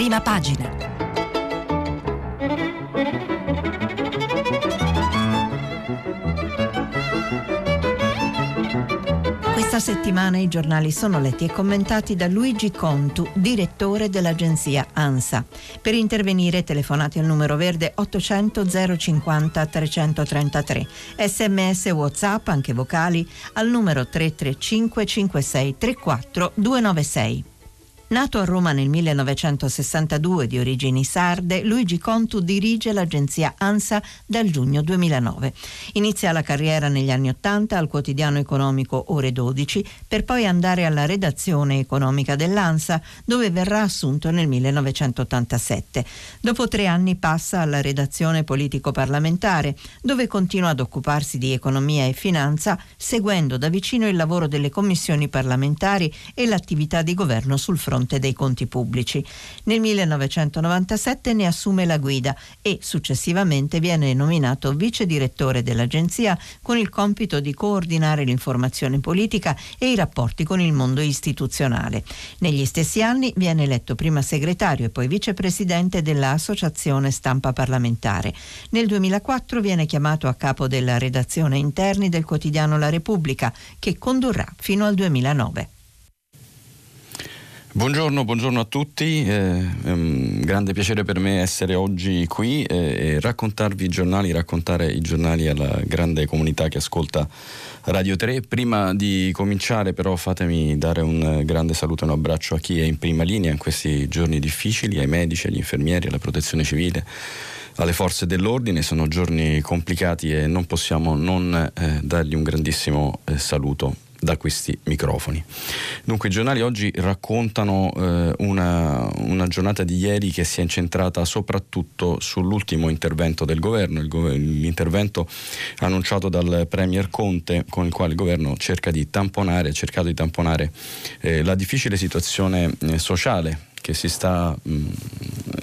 prima pagina. Questa settimana i giornali sono letti e commentati da Luigi Contu, direttore dell'agenzia ANSA. Per intervenire telefonate al numero verde 800 050 333. Sms WhatsApp, anche vocali, al numero 335 56 34 296. Nato a Roma nel 1962 di origini sarde, Luigi Contu dirige l'agenzia ANSA dal giugno 2009. Inizia la carriera negli anni Ottanta al quotidiano economico Ore 12 per poi andare alla redazione economica dell'ANSA dove verrà assunto nel 1987. Dopo tre anni passa alla redazione politico-parlamentare dove continua ad occuparsi di economia e finanza seguendo da vicino il lavoro delle commissioni parlamentari e l'attività di governo sul fronte fronte dei conti pubblici. Nel 1997 ne assume la guida e successivamente viene nominato vice direttore dell'agenzia con il compito di coordinare l'informazione politica e i rapporti con il mondo istituzionale. Negli stessi anni viene eletto prima segretario e poi vicepresidente dell'Associazione Stampa Parlamentare. Nel 2004 viene chiamato a capo della redazione interni del quotidiano La Repubblica, che condurrà fino al 2009. Buongiorno, buongiorno, a tutti, eh, è un grande piacere per me essere oggi qui eh, e raccontarvi i giornali, raccontare i giornali alla grande comunità che ascolta Radio 3. Prima di cominciare però fatemi dare un grande saluto e un abbraccio a chi è in prima linea in questi giorni difficili, ai medici, agli infermieri, alla protezione civile alle forze dell'ordine, sono giorni complicati e non possiamo non eh, dargli un grandissimo eh, saluto da questi microfoni. Dunque i giornali oggi raccontano eh, una, una, giornata di ieri che si è incentrata soprattutto sull'ultimo intervento del governo, go- l'intervento annunciato dal Premier Conte con il quale il governo cerca di tamponare, ha cercato di tamponare eh, la difficile situazione eh, sociale che si sta mh,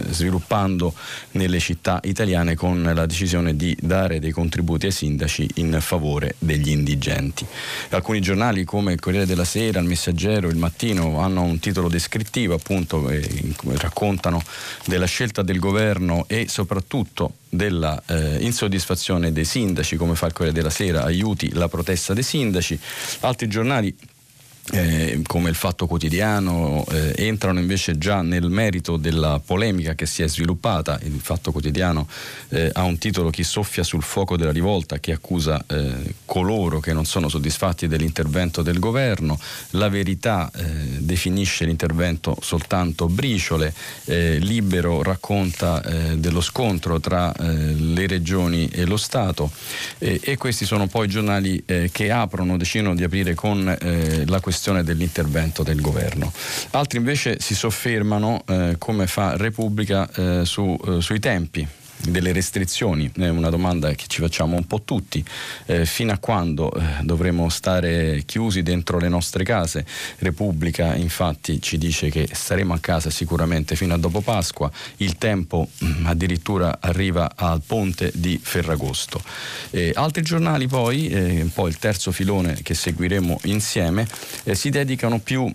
sviluppando nelle città italiane con la decisione di dare dei contributi ai sindaci in favore degli indigenti. Alcuni giornali come il Corriere della Sera, il Messaggero, il Mattino hanno un titolo descrittivo appunto eh, raccontano della scelta del governo e soprattutto della eh, insoddisfazione dei sindaci, come fa il Corriere della Sera, aiuti la protesta dei sindaci. Altri giornali eh, come il Fatto Quotidiano eh, entrano invece già nel merito della polemica che si è sviluppata. Il Fatto Quotidiano eh, ha un titolo Chi soffia sul fuoco della rivolta che accusa eh, coloro che non sono soddisfatti dell'intervento del governo. La verità eh, definisce l'intervento soltanto briciole. Eh, Libero racconta dello scontro tra le regioni e lo Stato e questi sono poi giornali che aprono, decidono di aprire con la questione questione dell'intervento del governo. Altri invece si soffermano, eh, come fa Repubblica, eh, su, eh, sui tempi delle restrizioni, è una domanda che ci facciamo un po' tutti, eh, fino a quando eh, dovremo stare chiusi dentro le nostre case. Repubblica infatti ci dice che staremo a casa sicuramente fino a dopo Pasqua, il tempo mm, addirittura arriva al ponte di Ferragosto. Eh, altri giornali poi, eh, un po' il terzo filone che seguiremo insieme, eh, si dedicano più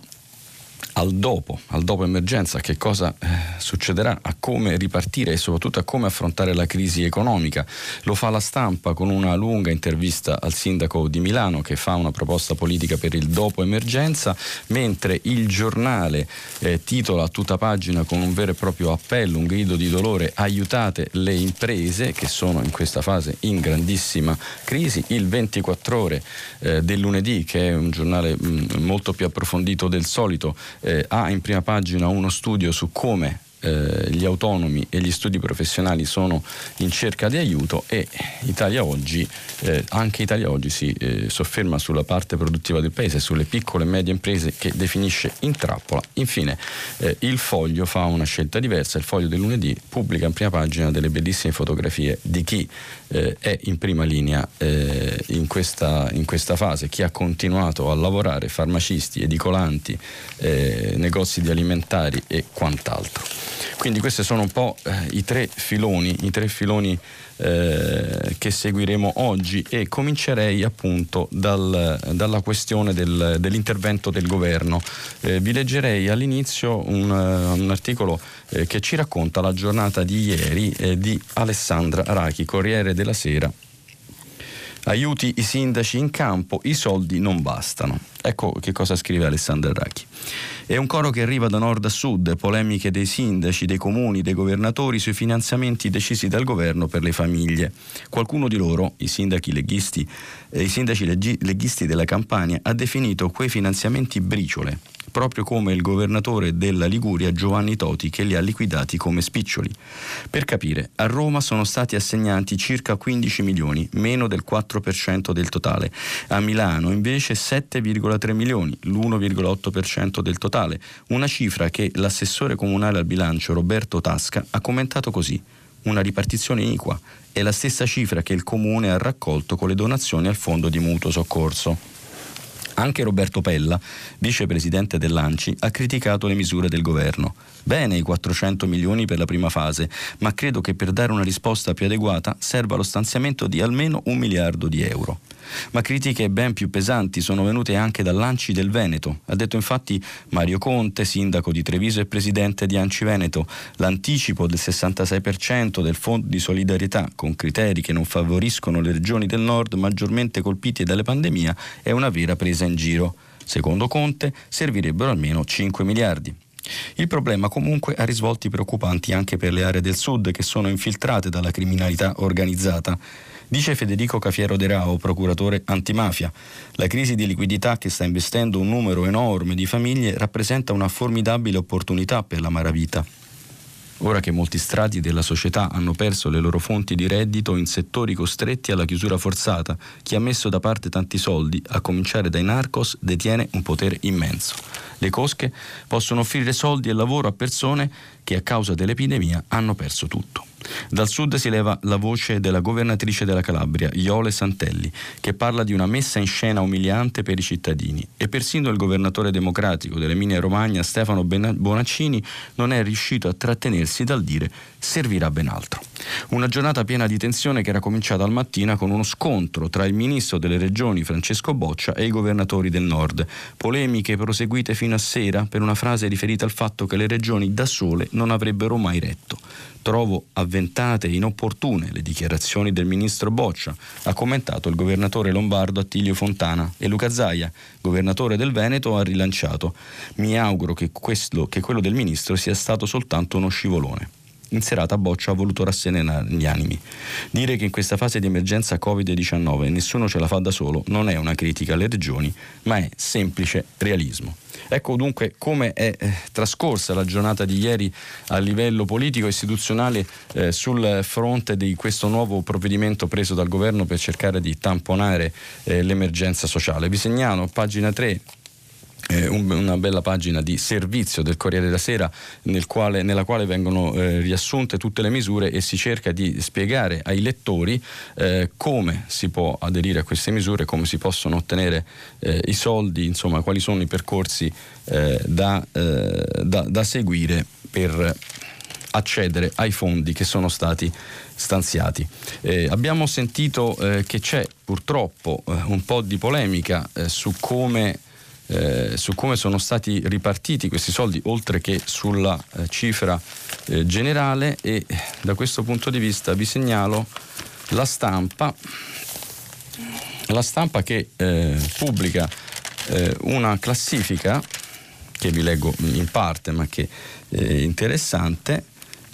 al dopo, al dopo emergenza, che cosa eh, succederà, a come ripartire e soprattutto a come affrontare la crisi economica. Lo fa la stampa con una lunga intervista al sindaco di Milano che fa una proposta politica per il dopo emergenza, mentre il giornale eh, titola a tutta pagina con un vero e proprio appello, un grido di dolore, aiutate le imprese che sono in questa fase in grandissima crisi. Il 24 ore eh, del lunedì, che è un giornale mh, molto più approfondito del solito, eh, ha in prima pagina uno studio su come eh, gli autonomi e gli studi professionali sono in cerca di aiuto e Italia Oggi, eh, anche Italia Oggi si eh, sofferma sulla parte produttiva del paese, sulle piccole e medie imprese che definisce in trappola. Infine eh, il foglio fa una scelta diversa, il foglio del lunedì pubblica in prima pagina delle bellissime fotografie di chi eh, è in prima linea eh, in questa, in, questa, fase, chi ha continuato a lavorare, farmacisti, edicolanti, negozi di alimentari e quant'altro. Quindi questi sono un po' eh, i tre filoni, i tre filoni eh, che seguiremo oggi e comincerei appunto dal, dalla questione del, dell'intervento del governo. Eh, vi leggerei all'inizio un, un articolo eh, che ci racconta la giornata di ieri eh, di Alessandra Rachi, Corriere della Sera. Aiuti i sindaci in campo, i soldi non bastano. Ecco che cosa scrive Alessandra Rachi. È un coro che arriva da nord a sud, polemiche dei sindaci, dei comuni, dei governatori sui finanziamenti decisi dal governo per le famiglie. Qualcuno di loro, i sindaci leghisti, eh, i sindaci leghisti della Campania, ha definito quei finanziamenti briciole proprio come il governatore della Liguria Giovanni Toti che li ha liquidati come spiccioli. Per capire, a Roma sono stati assegnati circa 15 milioni, meno del 4% del totale. A Milano invece 7,3 milioni, l'1,8% del totale, una cifra che l'assessore comunale al bilancio Roberto Tasca ha commentato così una ripartizione iniqua, è la stessa cifra che il comune ha raccolto con le donazioni al fondo di mutuo soccorso. Anche Roberto Pella, vicepresidente dell'ANCI, ha criticato le misure del governo. Bene i 400 milioni per la prima fase, ma credo che per dare una risposta più adeguata serva lo stanziamento di almeno un miliardo di euro. Ma critiche ben più pesanti sono venute anche dall'Anci del Veneto. Ha detto infatti Mario Conte, sindaco di Treviso e presidente di Anci Veneto, l'anticipo del 66% del fondo di solidarietà con criteri che non favoriscono le regioni del nord maggiormente colpite dalle pandemie è una vera presa in giro. Secondo Conte servirebbero almeno 5 miliardi. Il problema comunque ha risvolti preoccupanti anche per le aree del sud che sono infiltrate dalla criminalità organizzata. Dice Federico Cafiero De Rao, procuratore antimafia, la crisi di liquidità che sta investendo un numero enorme di famiglie rappresenta una formidabile opportunità per la maravita. Ora che molti strati della società hanno perso le loro fonti di reddito in settori costretti alla chiusura forzata, chi ha messo da parte tanti soldi, a cominciare dai narcos, detiene un potere immenso. Le cosche possono offrire soldi e lavoro a persone che a causa dell'epidemia hanno perso tutto. Dal sud si leva la voce della governatrice della Calabria, Iole Santelli, che parla di una messa in scena umiliante per i cittadini. E persino il governatore democratico dell'Emilia Romagna, Stefano Bonaccini, non è riuscito a trattenersi dal dire servirà ben altro. Una giornata piena di tensione che era cominciata al mattina con uno scontro tra il ministro delle regioni Francesco Boccia e i governatori del nord. Polemiche proseguite fino a sera per una frase riferita al fatto che le regioni da sole non avrebbero mai retto. Trovo avventate e inopportune le dichiarazioni del ministro Boccia, ha commentato il governatore lombardo Attilio Fontana e Luca Zaia, governatore del Veneto, ha rilanciato. Mi auguro che, questo, che quello del ministro sia stato soltanto uno scivolone in serata Boccia ha voluto rasserenare gli animi. Dire che in questa fase di emergenza Covid-19 nessuno ce la fa da solo non è una critica alle regioni, ma è semplice realismo. Ecco dunque come è eh, trascorsa la giornata di ieri a livello politico e istituzionale eh, sul fronte di questo nuovo provvedimento preso dal governo per cercare di tamponare eh, l'emergenza sociale. Vi segnalo pagina 3 eh, un, una bella pagina di servizio del Corriere della Sera nel quale, nella quale vengono eh, riassunte tutte le misure e si cerca di spiegare ai lettori eh, come si può aderire a queste misure, come si possono ottenere eh, i soldi, insomma quali sono i percorsi eh, da, da, da seguire per accedere ai fondi che sono stati stanziati. Eh, abbiamo sentito eh, che c'è purtroppo eh, un po' di polemica su come eh, su come sono stati ripartiti questi soldi, oltre che sulla eh, cifra eh, generale. E da questo punto di vista vi segnalo la stampa, la stampa che eh, pubblica eh, una classifica che vi leggo in parte ma che è interessante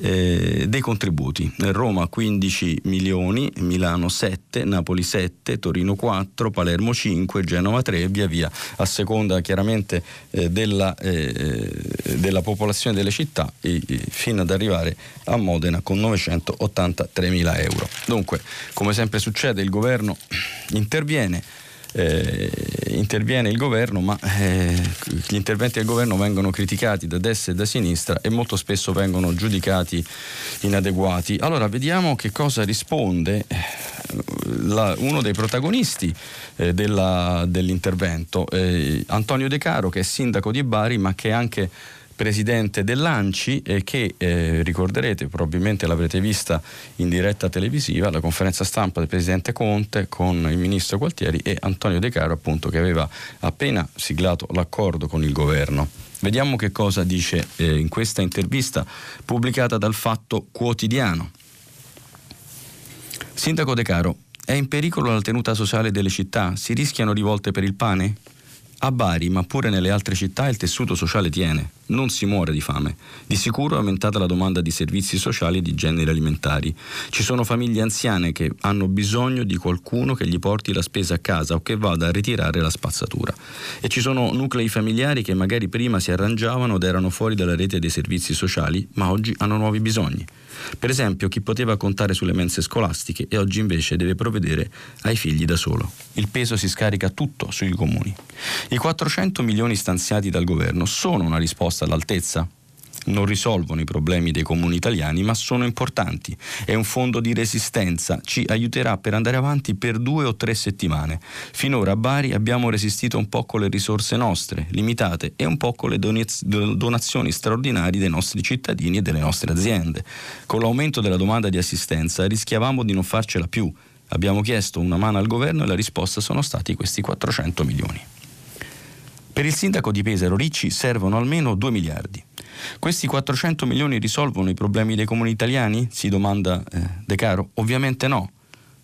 eh, dei contributi. Roma 15 milioni, Milano 7, Napoli 7, Torino 4, Palermo 5, Genova 3 e via via, a seconda chiaramente eh, della, eh, della, popolazione delle città e, fino ad arrivare a Modena con 983 mila euro. Dunque, come sempre succede, il governo interviene eh, interviene il governo, ma eh, gli interventi del governo vengono criticati da destra e da sinistra e molto spesso vengono giudicati inadeguati. Allora vediamo che cosa risponde eh, la, uno dei protagonisti eh, della, dell'intervento, eh, Antonio De Caro, che è sindaco di Bari, ma che è anche presidente dell'ANCI e che eh, ricorderete, probabilmente l'avrete vista in diretta televisiva, la conferenza stampa del presidente Conte con il ministro Gualtieri e Antonio De Caro appunto che aveva appena siglato l'accordo con il governo. Vediamo che cosa dice eh, in questa intervista pubblicata dal Fatto Quotidiano. Sindaco De Caro, è in pericolo la tenuta sociale delle città? Si rischiano rivolte per il pane? A Bari, ma pure nelle altre città, il tessuto sociale tiene, non si muore di fame. Di sicuro è aumentata la domanda di servizi sociali e di generi alimentari. Ci sono famiglie anziane che hanno bisogno di qualcuno che gli porti la spesa a casa o che vada a ritirare la spazzatura. E ci sono nuclei familiari che magari prima si arrangiavano ed erano fuori dalla rete dei servizi sociali, ma oggi hanno nuovi bisogni. Per esempio, chi poteva contare sulle mense scolastiche e oggi invece deve provvedere ai figli da solo. Il peso si scarica tutto sui comuni. I 400 milioni stanziati dal governo sono una risposta all'altezza? non risolvono i problemi dei comuni italiani, ma sono importanti. È un fondo di resistenza, ci aiuterà per andare avanti per due o tre settimane. Finora a Bari abbiamo resistito un po' con le risorse nostre, limitate, e un po' con le donazioni straordinarie dei nostri cittadini e delle nostre aziende. Con l'aumento della domanda di assistenza rischiavamo di non farcela più. Abbiamo chiesto una mano al governo e la risposta sono stati questi 400 milioni. Per il sindaco di Pesaro Ricci servono almeno 2 miliardi. Questi 400 milioni risolvono i problemi dei comuni italiani? Si domanda eh, De Caro. Ovviamente no.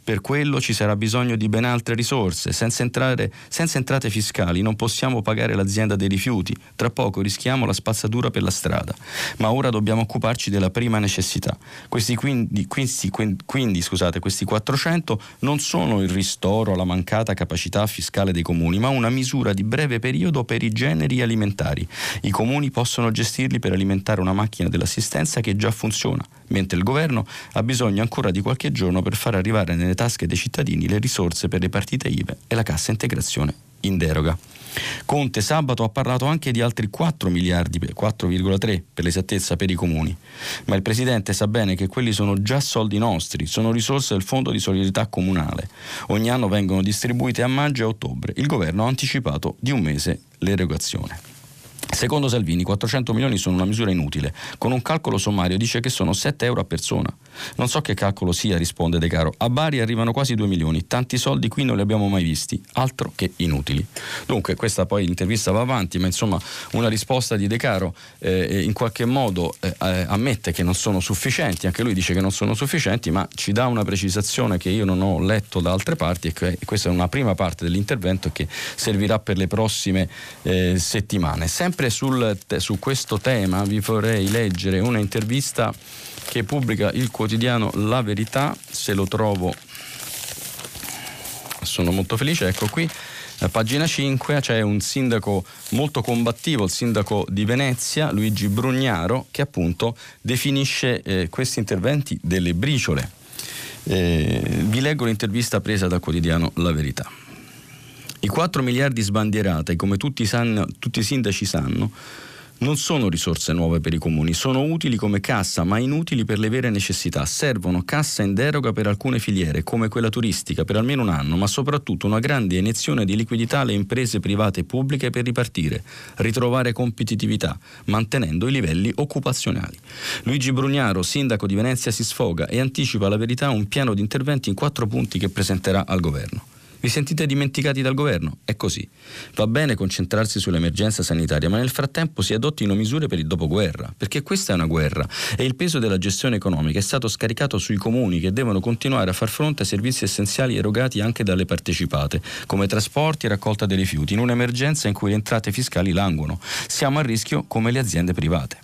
Per quello ci sarà bisogno di ben altre risorse. Senza, entrare, senza, entrate fiscali non possiamo pagare l'azienda dei rifiuti. Tra poco rischiamo la spazzatura per la strada. Ma ora dobbiamo occuparci della prima necessità. Questi, quindi, quindi, quindi scusate, questi 400 non sono il ristoro alla mancata capacità fiscale dei comuni, ma una misura di breve periodo per i generi alimentari. I comuni possono gestirli per alimentare una macchina dell'assistenza che già funziona, mentre il governo ha bisogno ancora di qualche giorno per far arrivare nelle tasche dei cittadini le risorse per le partite IVE e la cassa integrazione in deroga. Conte sabato ha parlato anche di altri 4 miliardi, 4,3 per l'esattezza per i comuni, ma il Presidente sa bene che quelli sono già soldi nostri, sono risorse del Fondo di solidarietà comunale. Ogni anno vengono distribuite a maggio e ottobre. Il governo ha anticipato di un mese l'erogazione. Secondo Salvini 400 milioni sono una misura inutile. Con un calcolo sommario dice che sono 7 euro a persona. Non so che calcolo sia, risponde De Caro. A Bari arrivano quasi 2 milioni. Tanti soldi qui non li abbiamo mai visti. Altro che inutili. Dunque, questa poi l'intervista va avanti, ma insomma una risposta di De Caro eh, in qualche modo eh, eh ammette che non sono sufficienti. Anche lui dice che non sono sufficienti, ma ci dà una precisazione che io non ho letto da altre parti e che questa è una prima parte dell'intervento che servirà per le prossime eh, settimane. Sempre Sempre sul, su questo tema vi vorrei leggere una intervista che pubblica il quotidiano La Verità, se lo trovo sono molto felice, ecco qui. A pagina 5 c'è un sindaco molto combattivo, il sindaco di Venezia, Luigi Brugnaro, che appunto definisce eh, questi interventi delle briciole. Eh, vi leggo l'intervista presa dal quotidiano La Verità. I 4 miliardi sbandierati, come tutti, sanno, tutti i sindaci sanno, non sono risorse nuove per i comuni, sono utili come cassa, ma inutili per le vere necessità. Servono cassa in deroga per alcune filiere, come quella turistica, per almeno un anno, ma soprattutto una grande iniezione di liquidità alle imprese private e pubbliche per ripartire, ritrovare competitività, mantenendo i livelli occupazionali. Luigi Brugnaro, sindaco di Venezia, si sfoga e anticipa la verità un piano di interventi in quattro punti che presenterà al governo. Vi sentite dimenticati dal governo? È così. Va bene concentrarsi sull'emergenza sanitaria, ma nel frattempo si adottino misure per il dopoguerra, perché questa è una guerra e il peso della gestione economica è stato scaricato sui comuni che devono continuare a far fronte a servizi essenziali erogati anche dalle partecipate, come trasporti e raccolta dei rifiuti, in un'emergenza in cui le entrate fiscali languono. Siamo a rischio come le aziende private.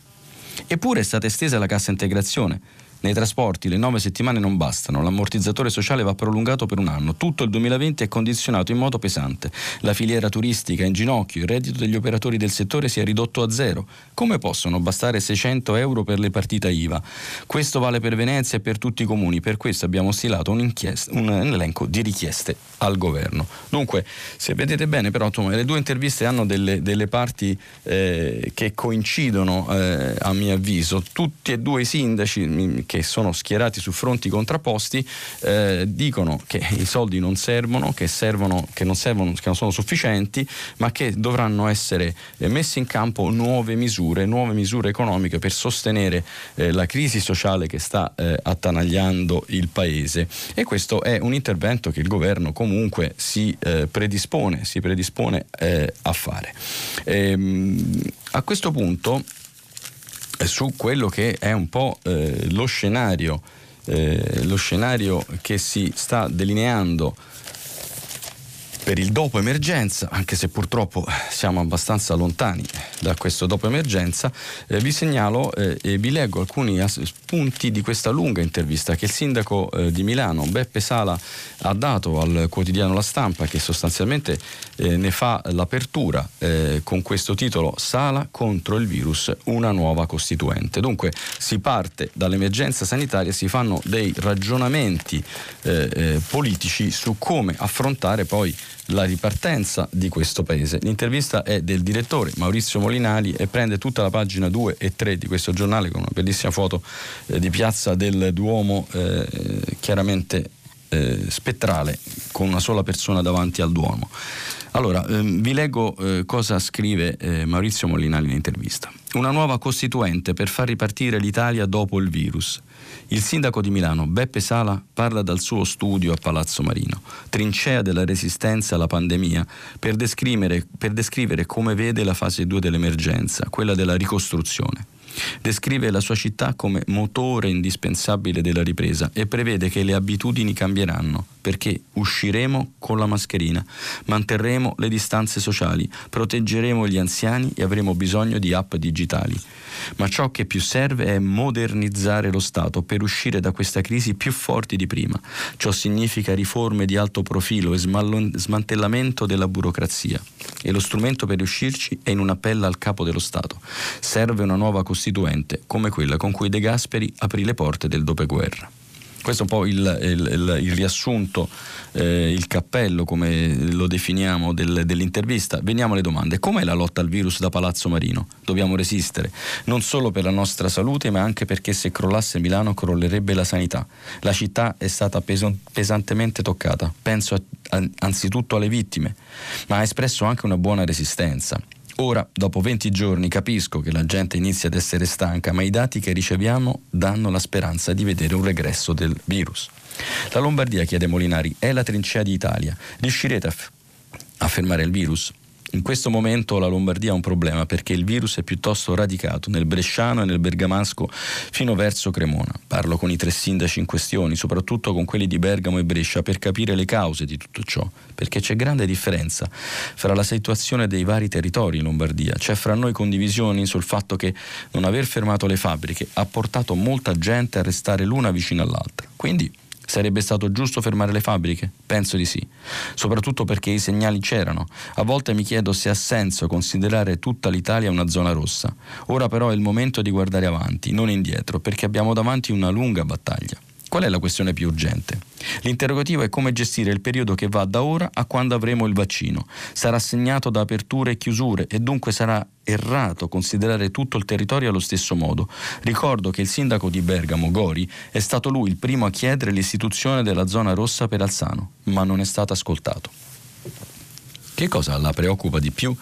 Eppure è stata estesa la cassa integrazione nei trasporti le nove settimane non bastano, l'ammortizzatore sociale va prolungato per un anno, tutto il 2020 è condizionato in modo pesante, la filiera turistica è in ginocchio, il reddito degli operatori del settore si è ridotto a zero. Come possono bastare 600 euro per le partite IVA? Questo vale per Venezia e per tutti i comuni, per questo abbiamo stilato un, un elenco di richieste al governo. Dunque, se vedete bene però insomma, le due interviste hanno delle, delle parti eh, che coincidono eh, a mio avviso, tutti e due i sindaci che sono schierati su fronti contrapposti eh, dicono che i soldi non servono, che, servono, che non servono, che non sono sufficienti, ma che dovranno essere eh, messe in campo nuove misure, nuove misure economiche per sostenere eh, la crisi sociale che sta eh, attanagliando il paese. E questo è un intervento che il governo comunque si eh, predispone, si predispone eh, a fare. Ehm, a questo punto su quello che è un po' eh, lo scenario, eh, lo scenario che si sta delineando per il dopo emergenza, anche se purtroppo siamo abbastanza lontani da questo dopo emergenza, eh, vi segnalo eh, e vi leggo alcuni spunti di questa lunga intervista che il sindaco eh, di Milano, Beppe Sala, ha dato al quotidiano La Stampa, che sostanzialmente eh, ne fa l'apertura eh, con questo titolo Sala contro il virus, una nuova costituente. Dunque si parte dall'emergenza sanitaria, si fanno dei ragionamenti eh, politici su come affrontare poi la ripartenza di questo paese. L'intervista è del direttore Maurizio Molinari e prende tutta la pagina 2 e 3 di questo giornale con una bellissima foto eh, di piazza del Duomo eh, chiaramente eh, spettrale con una sola persona davanti al Duomo. Allora, ehm, vi leggo eh, cosa scrive eh, Maurizio Molinari in intervista. Una nuova costituente per far ripartire l'Italia dopo il virus. Il sindaco di Milano, Beppe Sala, parla dal suo studio a Palazzo Marino, trincea della resistenza alla pandemia, per descrivere, per descrivere come vede la fase 2 dell'emergenza, quella della ricostruzione. Descrive la sua città come motore indispensabile della ripresa e prevede che le abitudini cambieranno perché usciremo con la mascherina, manterremo le distanze sociali, proteggeremo gli anziani e avremo bisogno di app digitali. Ma ciò che più serve è modernizzare lo Stato per uscire da questa crisi più forti di prima. Ciò significa riforme di alto profilo e smantellamento della burocrazia. E lo strumento per riuscirci è in un appello al capo dello Stato. Serve una nuova Costituente, come quella con cui De Gasperi aprì le porte del dopoguerra. Questo è un po' il, il, il riassunto, eh, il cappello, come lo definiamo, del, dell'intervista. Veniamo alle domande. Com'è la lotta al virus da Palazzo Marino? Dobbiamo resistere, non solo per la nostra salute, ma anche perché se crollasse Milano crollerebbe la sanità. La città è stata peso, pesantemente toccata. Penso a, a, anzitutto alle vittime, ma ha espresso anche una buona resistenza. Ora, dopo 20 giorni, capisco che la gente inizia ad essere stanca, ma i dati che riceviamo danno la speranza di vedere un regresso del virus. La Lombardia, chiede Molinari, è la trincea d'Italia. Riuscirete a, f- a fermare il virus? In questo momento la Lombardia ha un problema perché il virus è piuttosto radicato nel Bresciano e nel Bergamasco fino verso Cremona. Parlo con i tre sindaci in questione, soprattutto con quelli di Bergamo e Brescia, per capire le cause di tutto ciò, perché c'è grande differenza fra la situazione dei vari territori in Lombardia. C'è fra noi condivisioni sul fatto che non aver fermato le fabbriche ha portato molta gente a restare l'una vicino all'altra. Quindi Sarebbe stato giusto fermare le fabbriche? Penso di sì, soprattutto perché i segnali c'erano. A volte mi chiedo se ha senso considerare tutta l'Italia una zona rossa. Ora però è il momento di guardare avanti, non indietro, perché abbiamo davanti una lunga battaglia. Qual è la questione più urgente? L'interrogativo è come gestire il periodo che va da ora a quando avremo il vaccino. Sarà segnato da aperture e chiusure e dunque sarà errato considerare tutto il territorio allo stesso modo. Ricordo che il sindaco di Bergamo, Gori, è stato lui il primo a chiedere l'istituzione della zona rossa per Alzano, ma non è stato ascoltato. Che cosa la preoccupa di più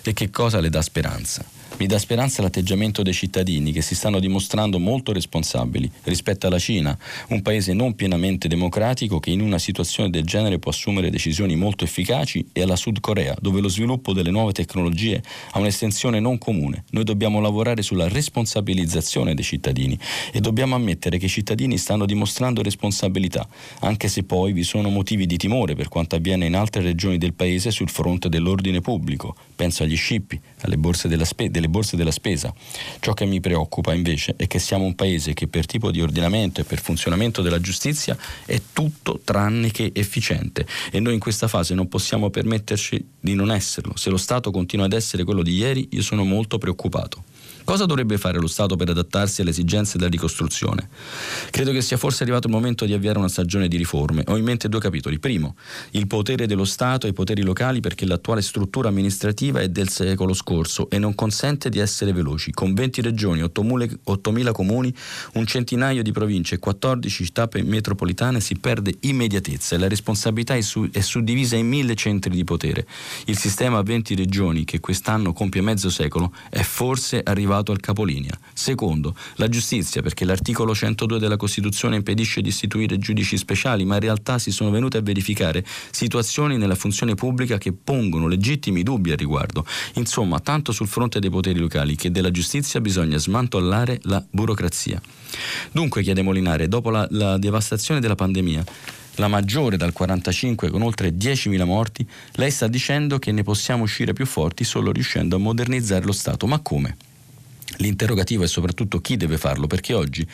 e che cosa le dà speranza? Mi dà speranza l'atteggiamento dei cittadini che si stanno dimostrando molto responsabili rispetto alla Cina, un paese non pienamente democratico che in una situazione del genere può assumere decisioni molto efficaci, e alla Sud Corea, dove lo sviluppo delle nuove tecnologie ha un'estensione non comune. Noi dobbiamo lavorare sulla responsabilizzazione dei cittadini e dobbiamo ammettere che i cittadini stanno dimostrando responsabilità, anche se poi vi sono motivi di timore per quanto avviene in altre regioni del paese sul fronte dell'ordine pubblico. Penso agli scippi, alle borse della delle borse della spesa. Ciò che mi preoccupa invece è che siamo un paese che per tipo di ordinamento e per funzionamento della giustizia è tutto tranne che efficiente e noi in questa fase non possiamo permetterci di non esserlo. Se lo Stato continua ad essere quello di ieri, io sono molto preoccupato. Cosa dovrebbe fare lo Stato per adattarsi alle esigenze della ricostruzione? Credo che sia forse arrivato il momento di avviare una stagione di riforme. Ho in mente due capitoli. Primo, il potere dello Stato e i poteri locali perché l'attuale struttura amministrativa è del secolo scorso e non consente di essere veloci. Con 20 regioni, 8.000 comuni, un centinaio di province e 14 città metropolitane si perde immediatezza e la responsabilità è, su- è suddivisa in mille centri di potere. Il sistema a 20 regioni, che quest'anno compie mezzo secolo, è forse arrivato arrivato al capolinea. Secondo, la giustizia, perché l'articolo 102 della Costituzione impedisce di istituire giudici speciali, ma in realtà si sono venute a verificare situazioni nella funzione pubblica che pongono legittimi dubbi al riguardo. Insomma, tanto sul fronte dei poteri locali che della giustizia bisogna smantellare la burocrazia. Dunque, chiede Molinare, dopo la, la devastazione della pandemia, la maggiore dal 45 con oltre 10.000 morti, lei sta dicendo che ne possiamo uscire più forti solo riuscendo a modernizzare lo Stato. Ma come? L'interrogativo è soprattutto chi deve farlo, perché oggi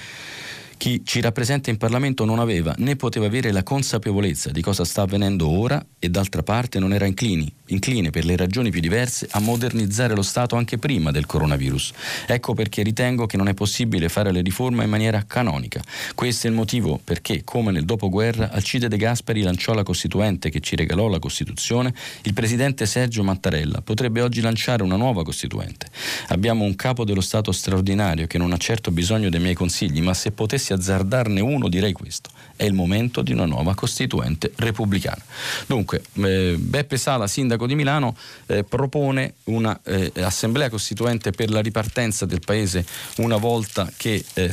chi ci rappresenta in Parlamento non aveva né poteva avere la consapevolezza di cosa sta avvenendo ora e d'altra parte non era inclini, incline per le ragioni più diverse a modernizzare lo Stato anche prima del coronavirus. Ecco perché ritengo che non è possibile fare le riforme in maniera canonica. Questo è il motivo perché, come nel dopoguerra, Alcide De Gasperi lanciò la Costituente che ci regalò la Costituzione, il presidente Sergio Mattarella potrebbe oggi lanciare una nuova Costituente. Abbiamo un capo dello Stato straordinario che non ha certo bisogno dei miei consigli, ma se potessi azzardarne uno direi questo. È il momento di una nuova Costituente repubblicana. Dunque, eh, Beppe Sala, sindaco di Milano, eh, propone un'assemblea eh, costituente per la ripartenza del Paese una volta che eh,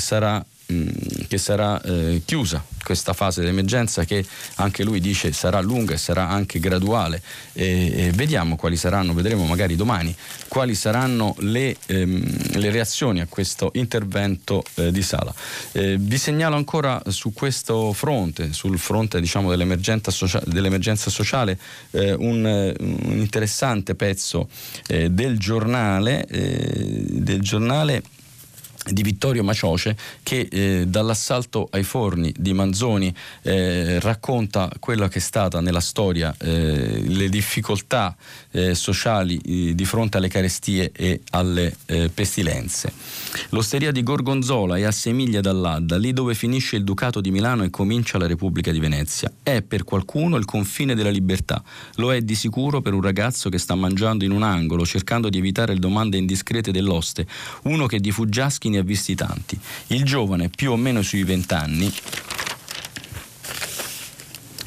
sarà che sarà eh, chiusa questa fase d'emergenza che anche lui dice sarà lunga e sarà anche graduale e, e vediamo quali saranno, vedremo magari domani, quali saranno le, ehm, le reazioni a questo intervento eh, di Sala. Eh, vi segnalo ancora su questo fronte, sul fronte diciamo, dell'emergenza, socia- dell'emergenza, sociale, eh, un, un, interessante pezzo eh, del giornale, eh, del giornale di Vittorio Macioce che eh, dall'assalto ai forni di Manzoni eh, racconta quella che è stata nella storia eh, le difficoltà eh, sociali eh, di fronte alle carestie e alle eh, pestilenze. L'osteria di Gorgonzola è a sei miglia dall'Adda, lì dove finisce il Ducato di Milano e comincia la Repubblica di Venezia. È per qualcuno il confine della libertà, lo è di sicuro per un ragazzo che sta mangiando in un angolo cercando di evitare le domande indiscrete dell'oste, uno che di fuggiaschi ne ha visti tanti. Il giovane, più o meno sui vent'anni,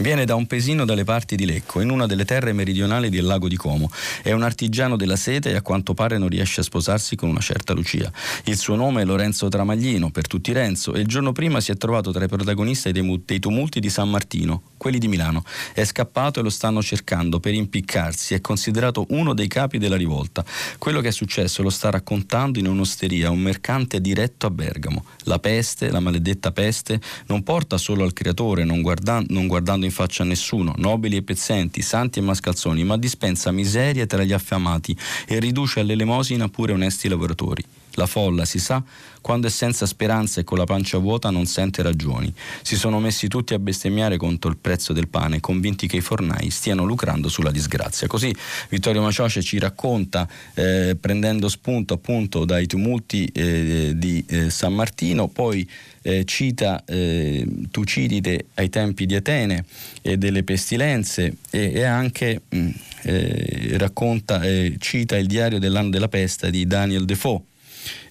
Viene da un pesino dalle parti di Lecco, in una delle terre meridionali del lago di Como. È un artigiano della sete e a quanto pare non riesce a sposarsi con una certa Lucia. Il suo nome è Lorenzo Tramaglino, per tutti Renzo, e il giorno prima si è trovato tra i protagonisti dei, dei tumulti di San Martino, quelli di Milano. È scappato e lo stanno cercando per impiccarsi. È considerato uno dei capi della rivolta. Quello che è successo lo sta raccontando in un'osteria, un mercante diretto a Bergamo. La peste, la maledetta peste, non porta solo al creatore, non, guarda- non guardando in faccia a nessuno, nobili e pezzenti, santi e mascalzoni, ma dispensa miseria tra gli affamati e riduce all'elemosina pure onesti lavoratori. La folla, si sa, quando è senza speranza e con la pancia vuota non sente ragioni. Si sono messi tutti a bestemmiare contro il prezzo del pane, convinti che i fornai stiano lucrando sulla disgrazia. Così Vittorio Macioce ci racconta, eh, prendendo spunto appunto dai tumulti eh, di eh, San Martino, poi eh, cita eh, Tucidide ai tempi di Atene e delle pestilenze e, e anche mh, mm, eh, racconta, cita il diario dell'anno della peste di Daniel Defoe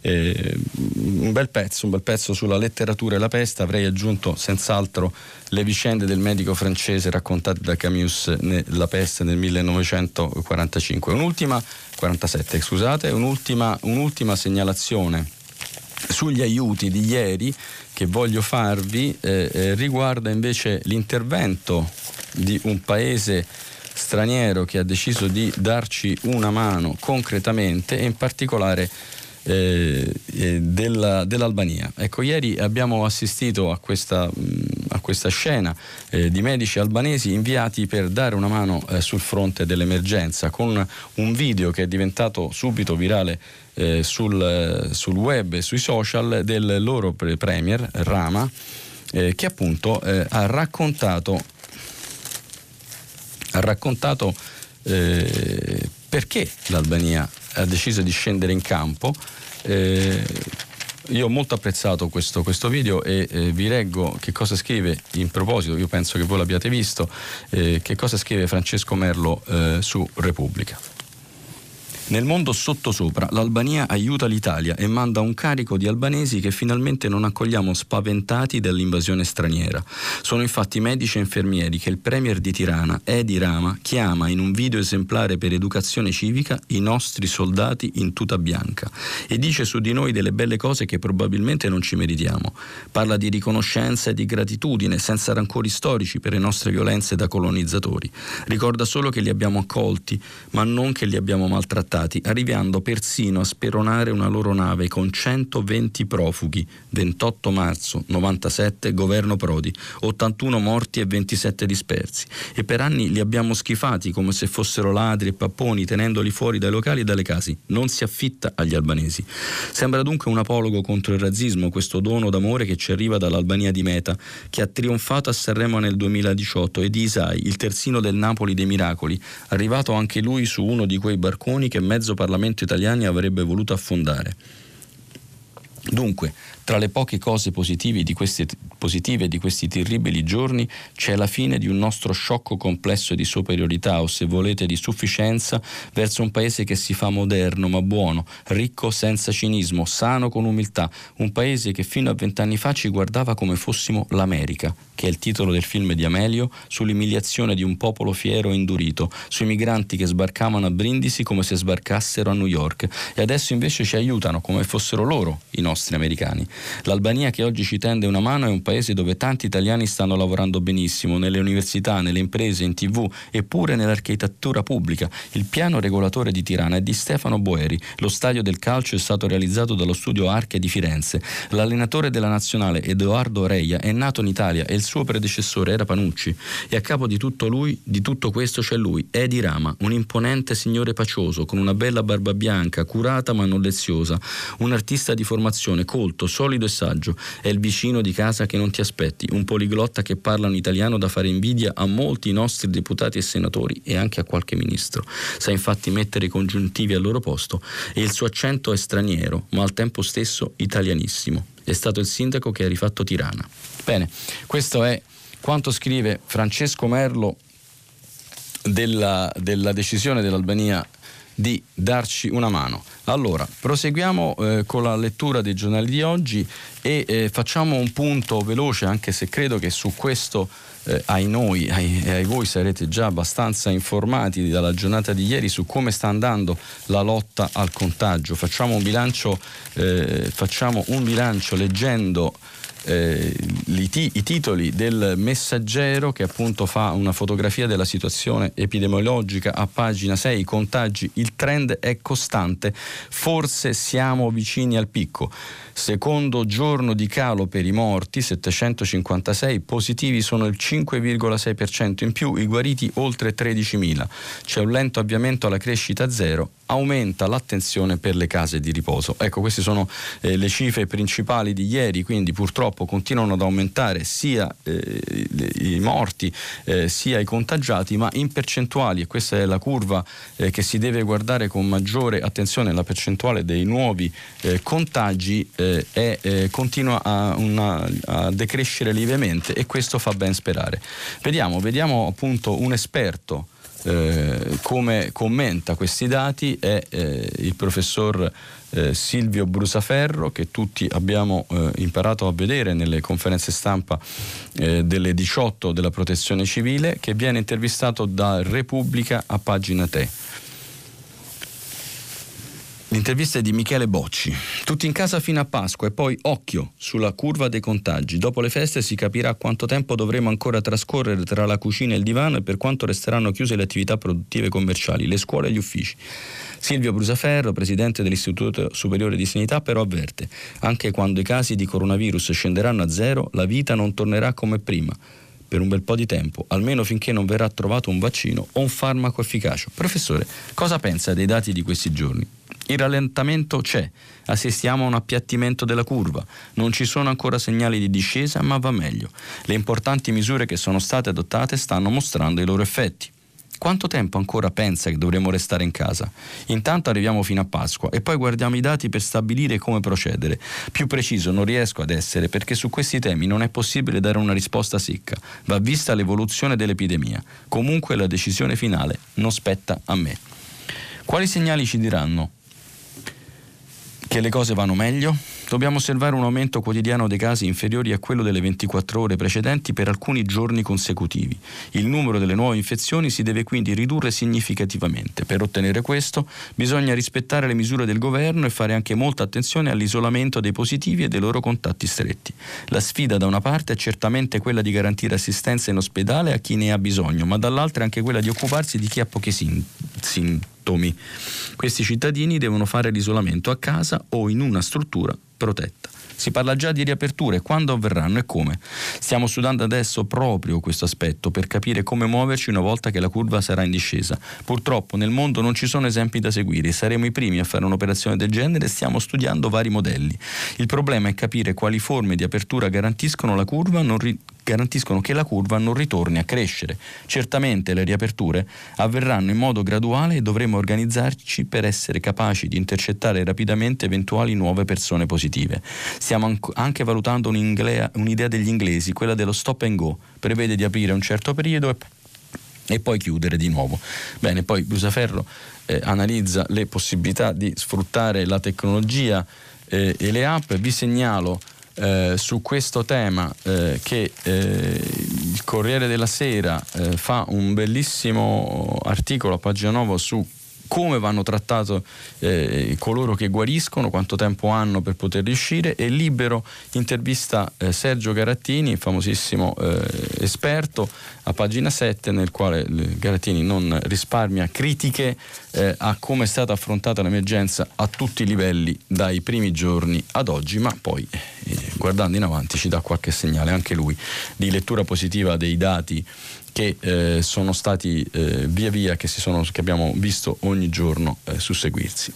eh, un bel pezzo, un bel pezzo sulla letteratura e la peste, avrei aggiunto senz'altro le vicende del medico francese raccontate da Camus nella peste nel 1945. Un'ultima, 47, scusate, un'ultima, un'ultima segnalazione sugli aiuti di ieri che voglio farvi eh, eh, riguarda invece l'intervento di un paese straniero che ha deciso di darci una mano concretamente e in particolare eh, eh, della, dell'Albania. Ecco, ieri abbiamo assistito a questa, a questa scena eh, di medici albanesi inviati per dare una mano eh, sul fronte dell'emergenza con un video che è diventato subito virale eh, sul, sul, web e sui social del loro premier Rama eh, che appunto ha raccontato, ha raccontato perché l'Albania ha deciso di scendere in campo Eh, io ho molto apprezzato questo, questo video e eh, vi leggo che cosa scrive in proposito, io penso che voi l'abbiate visto, eh, che cosa scrive Francesco Merlo eh, su Repubblica. Nel mondo sottosopra l'Albania aiuta l'Italia e manda un carico di albanesi che finalmente non accogliamo spaventati dall'invasione straniera. Sono infatti medici e infermieri che il premier di Tirana, Edi Rama, chiama in un video esemplare per educazione civica i nostri soldati in tuta bianca e dice su di noi delle belle cose che probabilmente non ci meritiamo. Parla di riconoscenza e di gratitudine senza rancori storici per le nostre violenze da colonizzatori. Ricorda solo che li abbiamo accolti, ma non che li abbiamo maltrattati sfruttati, arrivando persino a speronare una loro nave con 120 profughi. 28 marzo 97, governo Prodi, 81 morti e 27 dispersi. E per anni li abbiamo schifati come se fossero ladri e papponi, tenendoli fuori dai locali e dalle case. Non si affitta agli albanesi. Sembra dunque un apologo contro il razzismo, questo dono d'amore che ci arriva dall'Albania di Meta, che ha trionfato a Sanremo nel 2018, e di Isai, il terzino del Napoli dei miracoli, arrivato anche lui su uno di quei barconi che mezzo Parlamento italiano avrebbe voluto affondare. Dunque, tra le poche cose positive di, questi, positive di questi terribili giorni c'è la fine di un nostro sciocco complesso di superiorità o se volete di sufficienza verso un paese che si fa moderno ma buono, ricco senza cinismo, sano con umiltà, un paese che fino a vent'anni fa ci guardava come fossimo l'America, che è il titolo del film di Amelio, sull'umiliazione di un popolo fiero e indurito, sui migranti che sbarcavano a Brindisi come se sbarcassero a New York e adesso invece ci aiutano come fossero loro i nostri americani. L'Albania che oggi ci tende una mano è un paese dove tanti italiani stanno lavorando benissimo, nelle università, nelle imprese, in tv e pure nell'architettura pubblica. Il piano regolatore di Tirana è di Stefano Boeri, lo stadio del calcio è stato realizzato dallo studio Arche di Firenze. L'allenatore della nazionale, Edoardo Reia, è nato in Italia e il suo predecessore era Panucci. E a capo di tutto, lui, di tutto questo c'è lui, Edi Rama, un imponente signore pacioso, con una bella barba bianca, curata ma non leziosa, un artista di formazione, colto, solido e saggio. È il vicino di casa che non ti aspetti, un poliglotta che parla in italiano da fare invidia a molti nostri deputati e senatori e anche a qualche ministro. Sa infatti mettere i congiuntivi al loro posto e il suo accento è straniero, ma al tempo stesso italianissimo. È stato il sindaco che ha rifatto Tirana. Bene, questo è quanto scrive Francesco Merlo della, della decisione dell'Albania di darci una mano. Allora, proseguiamo eh, con la lettura dei giornali di oggi e eh, facciamo un punto veloce, anche se credo che su questo eh, ai noi e ai, ai, voi sarete già abbastanza informati dalla giornata di ieri su come sta andando la lotta al contagio. Facciamo un bilancio, eh, facciamo un bilancio leggendo eh, i, i, titoli del messaggero che appunto fa una fotografia della situazione epidemiologica a pagina 6, contagi, il trend è costante, forse siamo vicini al picco. Secondo giorno di calo per i morti, 756, positivi sono il 5,6% in più, i guariti oltre 13.000. C'è un lento avviamento alla crescita zero, aumenta l'attenzione per le case di riposo. Ecco, queste sono eh, le cifre principali di ieri, quindi purtroppo continuano ad aumentare sia eh, i morti eh, sia i contagiati, ma in percentuali, e questa è la curva eh, che si deve guardare con maggiore attenzione, la percentuale dei nuovi eh, contagi eh, è, eh, continua a, una, a, decrescere lievemente e questo fa ben sperare. Vediamo, vediamo appunto un esperto eh, come commenta questi dati è eh, il professor eh, Silvio Brusaferro che tutti abbiamo eh, imparato a vedere nelle conferenze stampa eh, delle 18 della protezione civile che viene intervistato da Repubblica a pagina 3. L'intervista è di Michele Bocci. Tutti in casa fino a Pasqua e poi occhio sulla curva dei contagi. Dopo le feste si capirà quanto tempo dovremo ancora trascorrere tra la cucina e il divano e per quanto resteranno chiuse le attività produttive commerciali, le scuole e gli uffici. Silvio Brusaferro, presidente dell'Istituto Superiore di Sanità, però avverte, anche quando i casi di coronavirus scenderanno a zero, la vita non tornerà come prima per un bel po' di tempo, almeno finché non verrà trovato un vaccino o un farmaco efficace. Professore, cosa pensa dei dati di questi giorni? Il rallentamento c'è, assistiamo a un appiattimento della curva, non ci sono ancora segnali di discesa, ma va meglio. Le importanti misure che sono state adottate stanno mostrando i loro effetti. Quanto tempo ancora pensa che dovremo restare in casa? Intanto arriviamo fino a Pasqua e poi guardiamo i dati per stabilire come procedere. Più preciso non riesco ad essere perché su questi temi non è possibile dare una risposta secca. Va vista l'evoluzione dell'epidemia. Comunque la decisione finale non spetta a me. Quali segnali ci diranno? Che le cose vanno meglio? Dobbiamo osservare un aumento quotidiano dei casi inferiori a quello delle 24 ore precedenti per alcuni giorni consecutivi. Il numero delle nuove infezioni si deve quindi ridurre significativamente. Per ottenere questo bisogna rispettare le misure del governo e fare anche molta attenzione all'isolamento dei positivi e dei loro contatti stretti. La sfida da una parte è certamente quella di garantire assistenza in ospedale a chi ne ha bisogno, ma dall'altra è anche quella di occuparsi di chi ha pochi sintomi. Questi cittadini devono fare l'isolamento a casa o in una struttura protetta. Si parla già di riaperture, quando avverranno e come. Stiamo studiando adesso proprio questo aspetto per capire come muoverci una volta che la curva sarà in discesa. Purtroppo nel mondo non ci sono esempi da seguire, saremo i primi a fare un'operazione del genere e stiamo studiando vari modelli. Il problema è capire quali forme di apertura garantiscono la curva non ri- garantiscono che la curva non ritorni a crescere. Certamente le riaperture avverranno in modo graduale e dovremo organizzarci per essere capaci di intercettare rapidamente eventuali nuove persone positive. Stiamo anche valutando un'idea degli inglesi, quella dello stop and go, prevede di aprire un certo periodo e e poi chiudere di nuovo. Bene, poi Brusaferro eh, analizza le possibilità di sfruttare la tecnologia eh, e le app. Vi segnalo eh, su questo tema eh, che eh, il Corriere della Sera eh, fa un bellissimo articolo a pagina 9 su come vanno trattati eh, coloro che guariscono, quanto tempo hanno per poter riuscire. E Libero intervista eh, Sergio Garattini, famosissimo eh, esperto, a pagina 7 nel quale Garattini non risparmia critiche eh, a come è stata affrontata l'emergenza a tutti i livelli dai primi giorni ad oggi, ma poi eh, guardando in avanti ci dà qualche segnale anche lui di lettura positiva dei dati che eh, sono stati eh, via via che, sono, che, abbiamo visto ogni giorno eh, susseguirsi.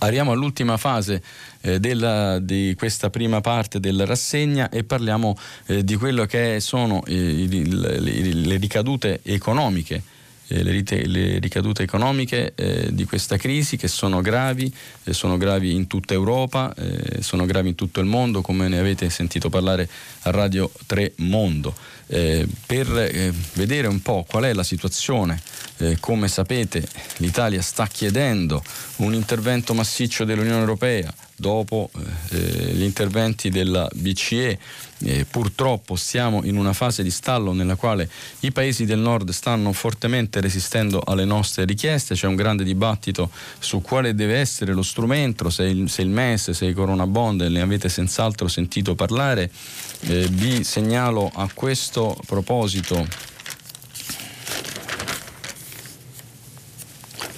Arriviamo all'ultima fase eh, della, di questa prima parte della rassegna e parliamo eh, di quello che sono eh, le, le ricadute economiche eh, le, le, ricadute economiche eh, di questa crisi che sono gravi, eh, sono gravi in tutta Europa, eh, sono gravi in tutto il mondo, come ne avete sentito parlare a Radio 3 Mondo. Eh, per vedere un po' qual è la situazione, come sapete l'Italia sta chiedendo un intervento massiccio dell'Unione Europea dopo gli interventi della BCE eh, purtroppo siamo in una fase di stallo nella quale i paesi del nord stanno fortemente resistendo alle nostre richieste, c'è un grande dibattito su quale deve essere lo strumento, se il, se il MES, se i Corona Bond, ne avete senz'altro sentito parlare. Eh, vi segnalo a questo proposito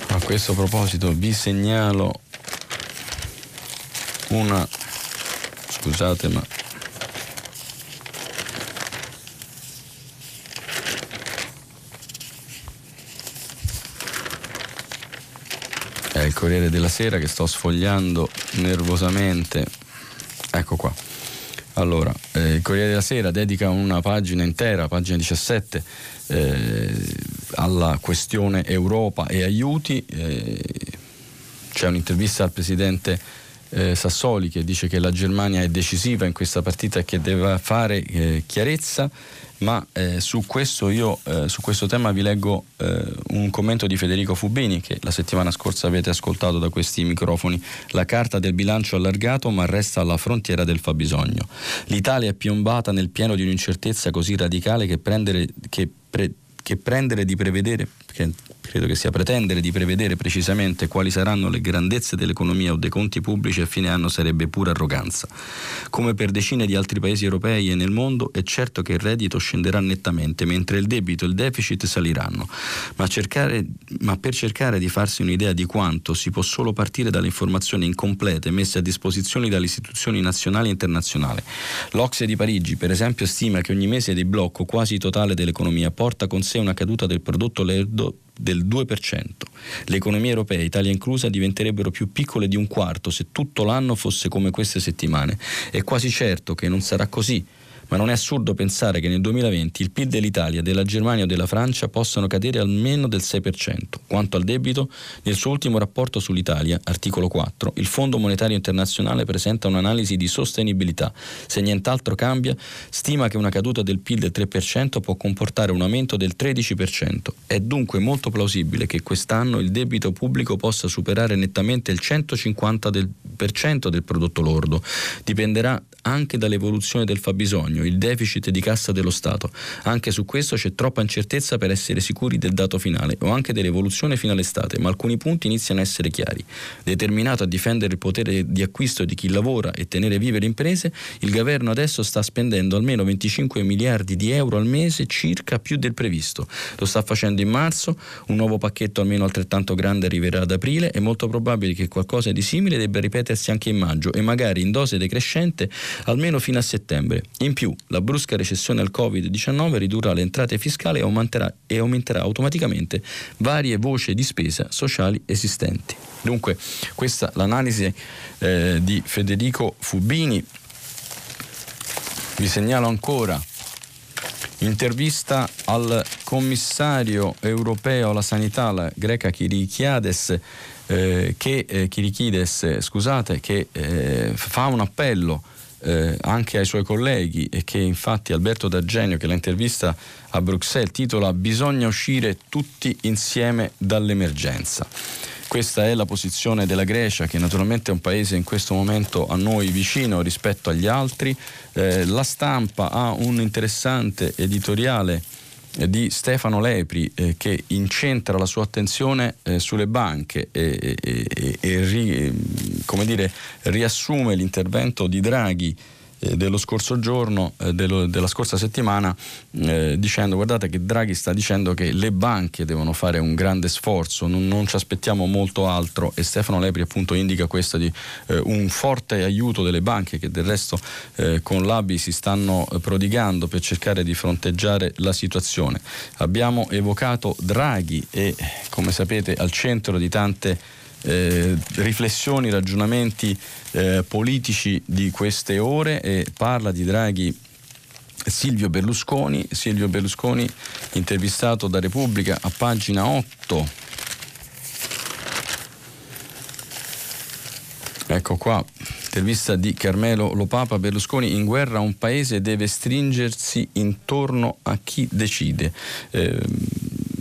a questo proposito vi segnalo una scusate ma è il Corriere della Sera che sto sfogliando nervosamente. Ecco qua. Allora, eh, il Corriere della Sera dedica una pagina intera, pagina 17, eh, alla questione Europa e aiuti. Eh, c'è un'intervista al presidente eh, Sassoli che dice che la Germania è decisiva in questa partita e che deve fare eh, chiarezza ma eh, su, questo io, eh, su questo tema vi leggo eh, un commento di Federico Fubini che la settimana scorsa avete ascoltato da questi microfoni. La carta del bilancio allargato ma resta alla frontiera del fabbisogno. L'Italia è piombata nel pieno di un'incertezza così radicale che prendere, che pre, che prendere di prevedere, che credo che sia pretendere di prevedere precisamente quali saranno le grandezze dell'economia o dei conti pubblici a fine anno sarebbe pura arroganza. Come per decine di altri paesi europei e nel mondo è certo che il reddito scenderà nettamente mentre il debito e il deficit saliranno, ma, cercare, ma per cercare di farsi un'idea di quanto si può solo partire dalle informazioni incomplete messe a disposizione dalle istituzioni nazionali e internazionali. L'Ocse di Parigi, per esempio, stima che ogni mese di blocco quasi totale dell'economia porta con sé una caduta del prodotto lerdo del 2%. Le economie europee, Italia inclusa, diventerebbero più piccole di un quarto se tutto l'anno fosse come queste settimane. È quasi certo che non sarà così ma non è assurdo pensare che nel 2020 il PIL dell'Italia, della Germania o della Francia possano cadere almeno del 6%. Quanto al debito, nel suo ultimo rapporto sull'Italia, articolo 4, il Fondo Monetario Internazionale presenta un'analisi di sostenibilità. Se nient'altro cambia, stima che una caduta del PIL del 3% può comportare un aumento del 13%. È dunque molto plausibile che quest'anno il debito pubblico possa superare nettamente il 150% del, prodotto lordo. Dipenderà anche dall'evoluzione del fabbisogno, il deficit di cassa dello Stato. Anche su questo c'è troppa incertezza per essere sicuri del dato finale o anche dell'evoluzione fino all'estate, ma alcuni punti iniziano a essere chiari. Determinato a difendere il potere di acquisto di chi lavora e tenere vive le imprese, il governo adesso sta spendendo almeno 25 miliardi di euro al mese, circa più del previsto. Lo sta facendo in marzo, un nuovo pacchetto almeno altrettanto grande arriverà ad aprile, è molto probabile che qualcosa di simile debba ripetersi anche in maggio e magari in dose decrescente almeno fino a settembre. In più, la brusca recessione al Covid-19 ridurrà le entrate fiscali e aumenterà, e aumenterà automaticamente varie voci di spesa sociali esistenti. Dunque, questa è l'analisi eh, di Federico Fubini. Vi segnalo ancora intervista al commissario europeo alla sanità, la greca Kirikiades, eh, che, eh, Kirikides, scusate, che eh, fa un appello eh, anche ai suoi colleghi e che infatti Alberto D'Argenio che l'intervista a Bruxelles titola Bisogna uscire tutti insieme dall'emergenza. Questa è la posizione della Grecia, che naturalmente è un paese in questo momento a noi vicino rispetto agli altri. Eh, la stampa ha un interessante editoriale di Stefano Lepri eh, che incentra la sua attenzione eh, sulle banche e, e, e, e ri, dire, riassume l'intervento di Draghi eh, dello scorso giorno, eh, dello, della scorsa settimana, eh, dicendo guardate che Draghi sta dicendo che le banche devono fare un grande sforzo, non, non ci aspettiamo molto altro e Stefano Lepri appunto indica questo di eh, un forte aiuto delle banche che del resto con l'ABI si stanno prodigando per cercare di fronteggiare la situazione. Abbiamo evocato Draghi e come sapete al centro di tante eh, riflessioni, ragionamenti eh, politici di queste ore e parla di Draghi Silvio Berlusconi, Silvio Berlusconi intervistato da Repubblica a pagina 8. Ecco qua, intervista di Carmelo Lopapa, Berlusconi in guerra un paese deve stringersi intorno a chi decide. Eh,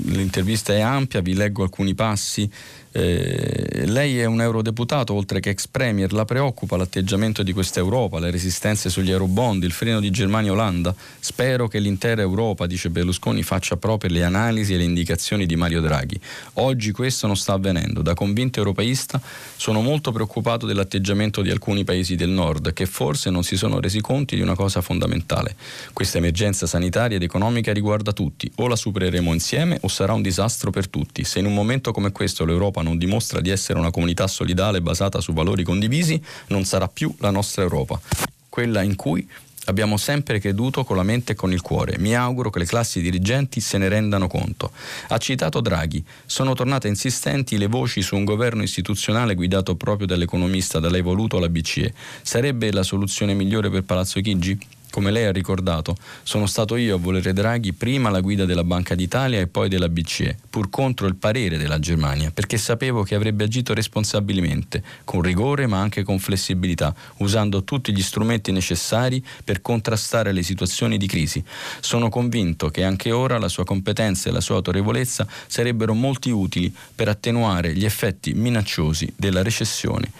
l'intervista è ampia, vi leggo alcuni passi. Eh, lei è un eurodeputato oltre che ex premier, la preoccupa l'atteggiamento di questa Europa, le resistenze sugli eurobond, il freno di Germania e Olanda? Spero che l'intera Europa, dice Berlusconi, faccia proprio le analisi e le indicazioni di Mario Draghi. Oggi questo non sta avvenendo. Da convinto europeista sono molto preoccupato dell'atteggiamento di alcuni paesi del nord che forse non si sono resi conti di una cosa fondamentale. Questa emergenza sanitaria ed economica riguarda tutti, o la supereremo insieme o sarà un disastro per tutti. Se in un momento come questo l'Europa Europa non dimostra di essere una comunità solidale basata su valori condivisi, non sarà più la nostra Europa, quella in cui abbiamo sempre creduto con la mente e con il cuore. Mi auguro che le classi dirigenti se ne rendano conto. Ha citato Draghi. Sono tornate insistenti le voci su un governo istituzionale guidato proprio dall'economista da lei voluto alla BCE. Sarebbe la soluzione migliore per Palazzo Chigi? Come lei ha ricordato, sono stato io a volere Draghi prima la guida della Banca d'Italia e poi della BCE, pur contro il parere della Germania, perché sapevo che avrebbe agito responsabilmente, con rigore ma anche con flessibilità, usando tutti gli strumenti necessari per contrastare le situazioni di crisi. Sono convinto che anche ora la sua competenza e la sua autorevolezza sarebbero molti utili per attenuare gli effetti minacciosi della recessione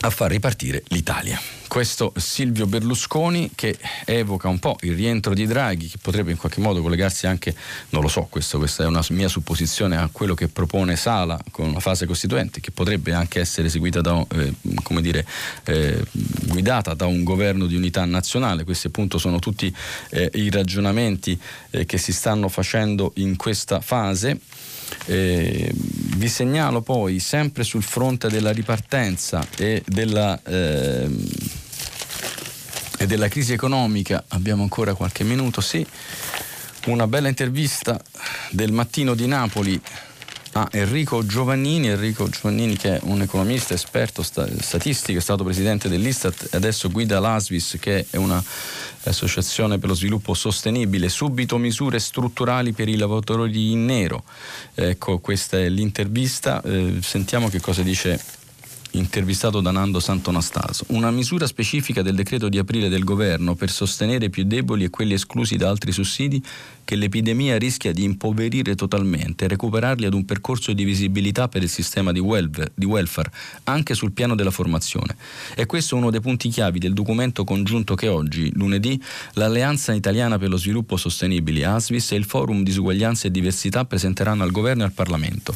a far ripartire l'Italia. Questo Silvio Berlusconi che evoca un po' il rientro di Draghi, che potrebbe in qualche modo collegarsi anche, non lo so, questo, questa è una mia supposizione, a quello che propone Sala con la fase costituente, che potrebbe anche essere seguita da, eh, come dire, eh, guidata da un governo di unità nazionale. Questi appunto sono tutti eh, i ragionamenti eh, che si stanno facendo in questa fase. Eh, vi segnalo poi sempre sul fronte della ripartenza e della, eh, e della crisi economica, abbiamo ancora qualche minuto, sì, una bella intervista del mattino di Napoli Ah, Enrico Giovannini, Enrico Giovannini che è un economista esperto sta- statistico, è stato presidente dell'Istat e adesso guida l'ASVIS che è un'associazione per lo sviluppo sostenibile. Subito misure strutturali per i lavoratori in nero. Ecco, questa è l'intervista. Eh, sentiamo che cosa dice intervistato da Nando Santonastaso, una misura specifica del decreto di aprile del governo per sostenere i più deboli e quelli esclusi da altri sussidi che l'epidemia rischia di impoverire totalmente e recuperarli ad un percorso di visibilità per il sistema di welfare, di welfare, anche sul piano della formazione. E questo è uno dei punti chiavi del documento congiunto che oggi, lunedì, l'Alleanza Italiana per lo Sviluppo Sostenibile, ASVIS, e il Forum Disuguaglianza e Diversità presenteranno al Governo e al Parlamento.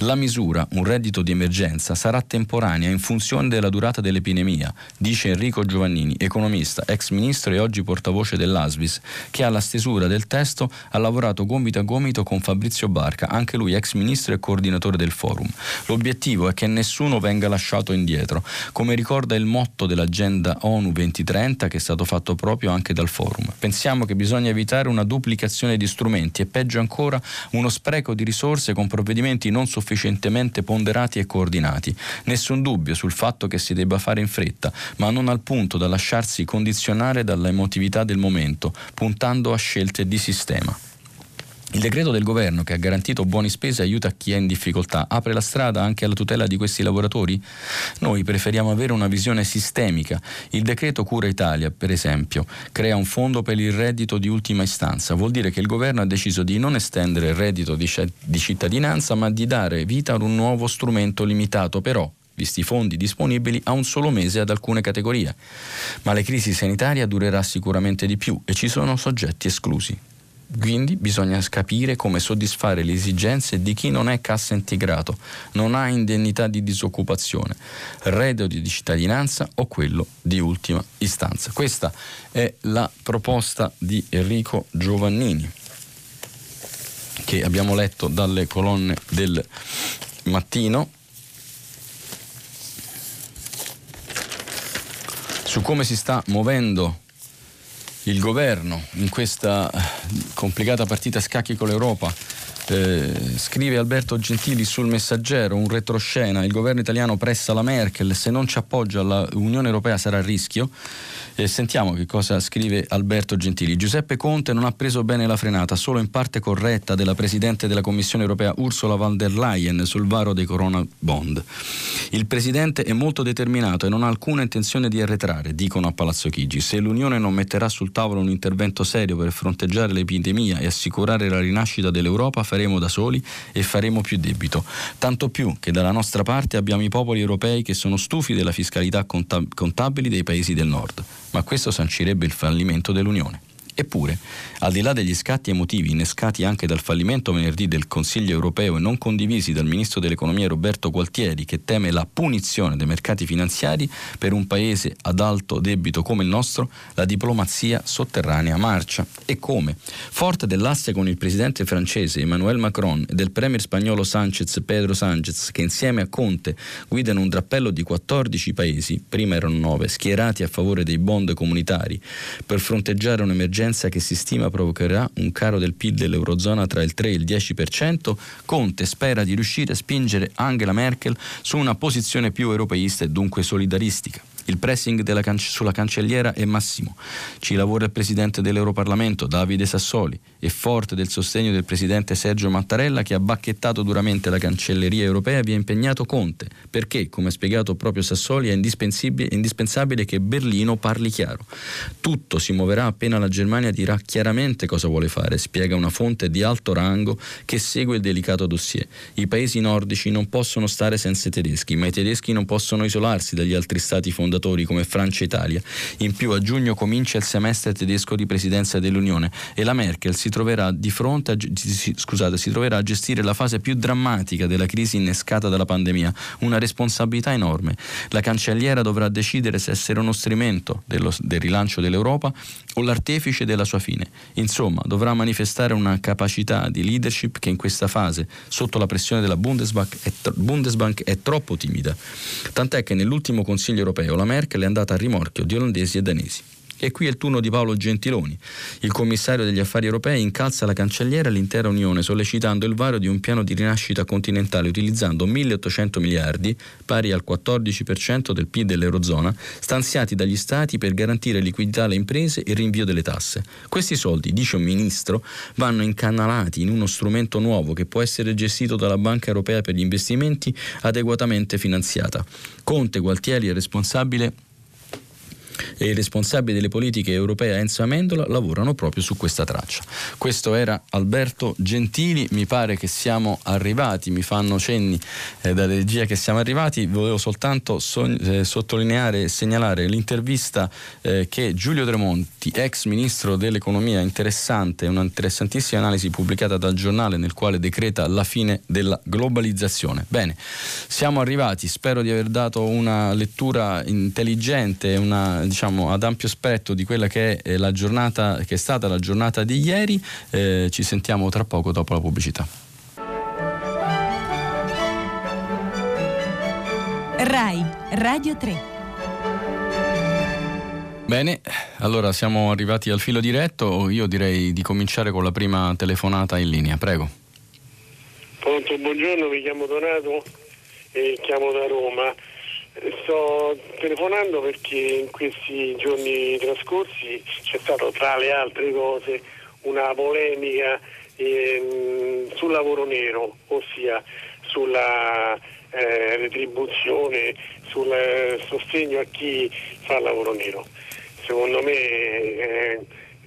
La misura, un reddito di emergenza, sarà temporanea in funzione della durata dell'epidemia, dice Enrico Giovannini, economista, ex ministro e oggi portavoce dell'ASVIS, che alla stesura del testo ha lavorato gomito a gomito con Fabrizio Barca, anche lui ex ministro e coordinatore del forum. L'obiettivo è che nessuno venga lasciato indietro, come ricorda il motto dell'agenda ONU 2030 che è stato fatto proprio anche dal forum. Pensiamo che bisogna evitare una duplicazione di strumenti e peggio ancora uno spreco di risorse con provvedimenti non sufficientemente ponderati e coordinati. Nessun dubbio sul fatto che si debba fare in fretta, ma non al punto da lasciarsi condizionare dalla emotività del momento, puntando a scelte di sistema. Il decreto del governo che ha garantito buoni spese aiuta chi è in difficoltà, apre la strada anche alla tutela di questi lavoratori? Noi preferiamo avere una visione sistemica. Il decreto Cura Italia, per esempio, crea un fondo per il reddito di ultima istanza. Vuol dire che il governo ha deciso di non estendere il reddito di, di cittadinanza, ma di dare vita ad un nuovo strumento limitato, però visti i fondi disponibili, a un solo mese ad alcune categorie. Ma la crisi sanitaria durerà sicuramente di più e ci sono soggetti esclusi. Quindi bisogna capire come soddisfare le esigenze di chi non è cassa integrato, non ha indennità di disoccupazione, reddito di cittadinanza o quello di ultima istanza. Questa è la proposta di Enrico Giovannini che abbiamo letto dalle colonne del mattino. Su come si sta muovendo il governo in questa eh, complicata partita a scacchi con l'Europa. Eh, scrive Alberto Gentili sul messaggero, un retroscena, il governo italiano pressa la Merkel, se non ci appoggia l'Unione Europea sarà a rischio. Eh, sentiamo che cosa scrive Alberto Gentili. Giuseppe Conte non ha preso bene la frenata, solo in parte corretta, della Presidente della Commissione europea Ursula von der Leyen sul varo dei Corona Bond. Il Presidente è molto determinato e non ha alcuna intenzione di arretrare, dicono a Palazzo Chigi. Se l'Unione non metterà sul tavolo un intervento serio per fronteggiare l'epidemia e assicurare la rinascita dell'Europa, faremo da soli e faremo più debito. Tanto più che dalla nostra parte abbiamo i popoli europei che sono stufi della fiscalità contabili dei paesi del nord ma questo sancirebbe il fallimento dell'Unione. Eppure, al di là degli scatti emotivi innescati anche dal fallimento venerdì del Consiglio europeo e non condivisi dal ministro dell'economia Roberto Gualtieri, che teme la punizione dei mercati finanziari per un paese ad alto debito come il nostro, la diplomazia sotterranea marcia. E come? Forte dell'asse con il presidente francese Emmanuel Macron e del premier spagnolo Sanchez Pedro Sánchez, che insieme a Conte guidano un drappello di 14 paesi, prima erano 9, schierati a favore dei bond comunitari per fronteggiare un'emergenza emergenza che si stima provocherà un caro del PIL dell'Eurozona tra il 3 e il 10%, Conte spera di riuscire a spingere Angela Merkel su una posizione più europeista e dunque solidaristica. Il pressing can- sulla cancelliera è massimo. Ci lavora il presidente dell'Europarlamento, Davide Sassoli, e forte del sostegno del presidente Sergio Mattarella che ha bacchettato duramente la cancelleria europea vi ha impegnato Conte, perché, come ha spiegato proprio Sassoli, è indispensabile, che Berlino parli chiaro. Tutto si muoverà appena la Germania dirà chiaramente cosa vuole fare, spiega una fonte di alto rango che segue il delicato dossier. I paesi nordici non possono stare senza i tedeschi, ma i tedeschi non possono isolarsi dagli altri stati fondatori fondatori come Francia e Italia. In più a giugno comincia il semestre tedesco di presidenza dell'Unione e la Merkel si troverà a, scusate, si troverà a gestire la fase più drammatica della crisi innescata dalla pandemia, una responsabilità enorme. La cancelliera dovrà decidere se essere uno strumento dello, del rilancio dell'Europa o l'artefice della sua fine. Insomma, dovrà manifestare una capacità di leadership che in questa fase, sotto la pressione della Bundesbank, è, Bundesbank è troppo timida. Tant'è che nell'ultimo Consiglio europeo la Merkel è andata a rimorchio di olandesi e danesi. E qui è il turno di Paolo Gentiloni. Il commissario degli affari europei incalza la cancelliera all'intera Unione sollecitando il varo di un piano di rinascita continentale utilizzando 1.800 miliardi, pari al 14% del PIL dell'Eurozona, stanziati dagli Stati per garantire liquidità alle imprese e rinvio delle tasse. Questi soldi, dice un ministro, vanno incanalati in uno strumento nuovo che può essere gestito dalla Banca Europea per gli investimenti adeguatamente finanziata. Conte Gualtieri è responsabile e i responsabili delle politiche europee Enzo Amendola lavorano proprio su questa traccia. Questo era Alberto Gentili, mi pare che siamo arrivati, mi fanno cenni eh, dalla regia che siamo arrivati, volevo soltanto so- eh, sottolineare e segnalare l'intervista eh, che Giulio Tremonti, ex ministro dell'economia, interessante, una interessantissima analisi pubblicata dal giornale nel quale decreta la fine della globalizzazione. Bene, siamo arrivati, spero di aver dato una lettura intelligente, una diciamo, ad ampio spettro di quella che è, la giornata, che è stata la giornata di ieri. Eh, ci sentiamo tra poco dopo la pubblicità. RAI, Radio 3. Bene, allora siamo arrivati al filo diretto, io direi di cominciare con la prima telefonata in linea, prego. Pronto, buongiorno, mi chiamo Donato e chiamo da Roma. Sto telefonando perché in questi giorni trascorsi c'è stata tra le altre cose una polemica ehm, sul lavoro nero, ossia sulla eh, retribuzione, sul eh, sostegno a chi fa lavoro nero. Secondo me, eh,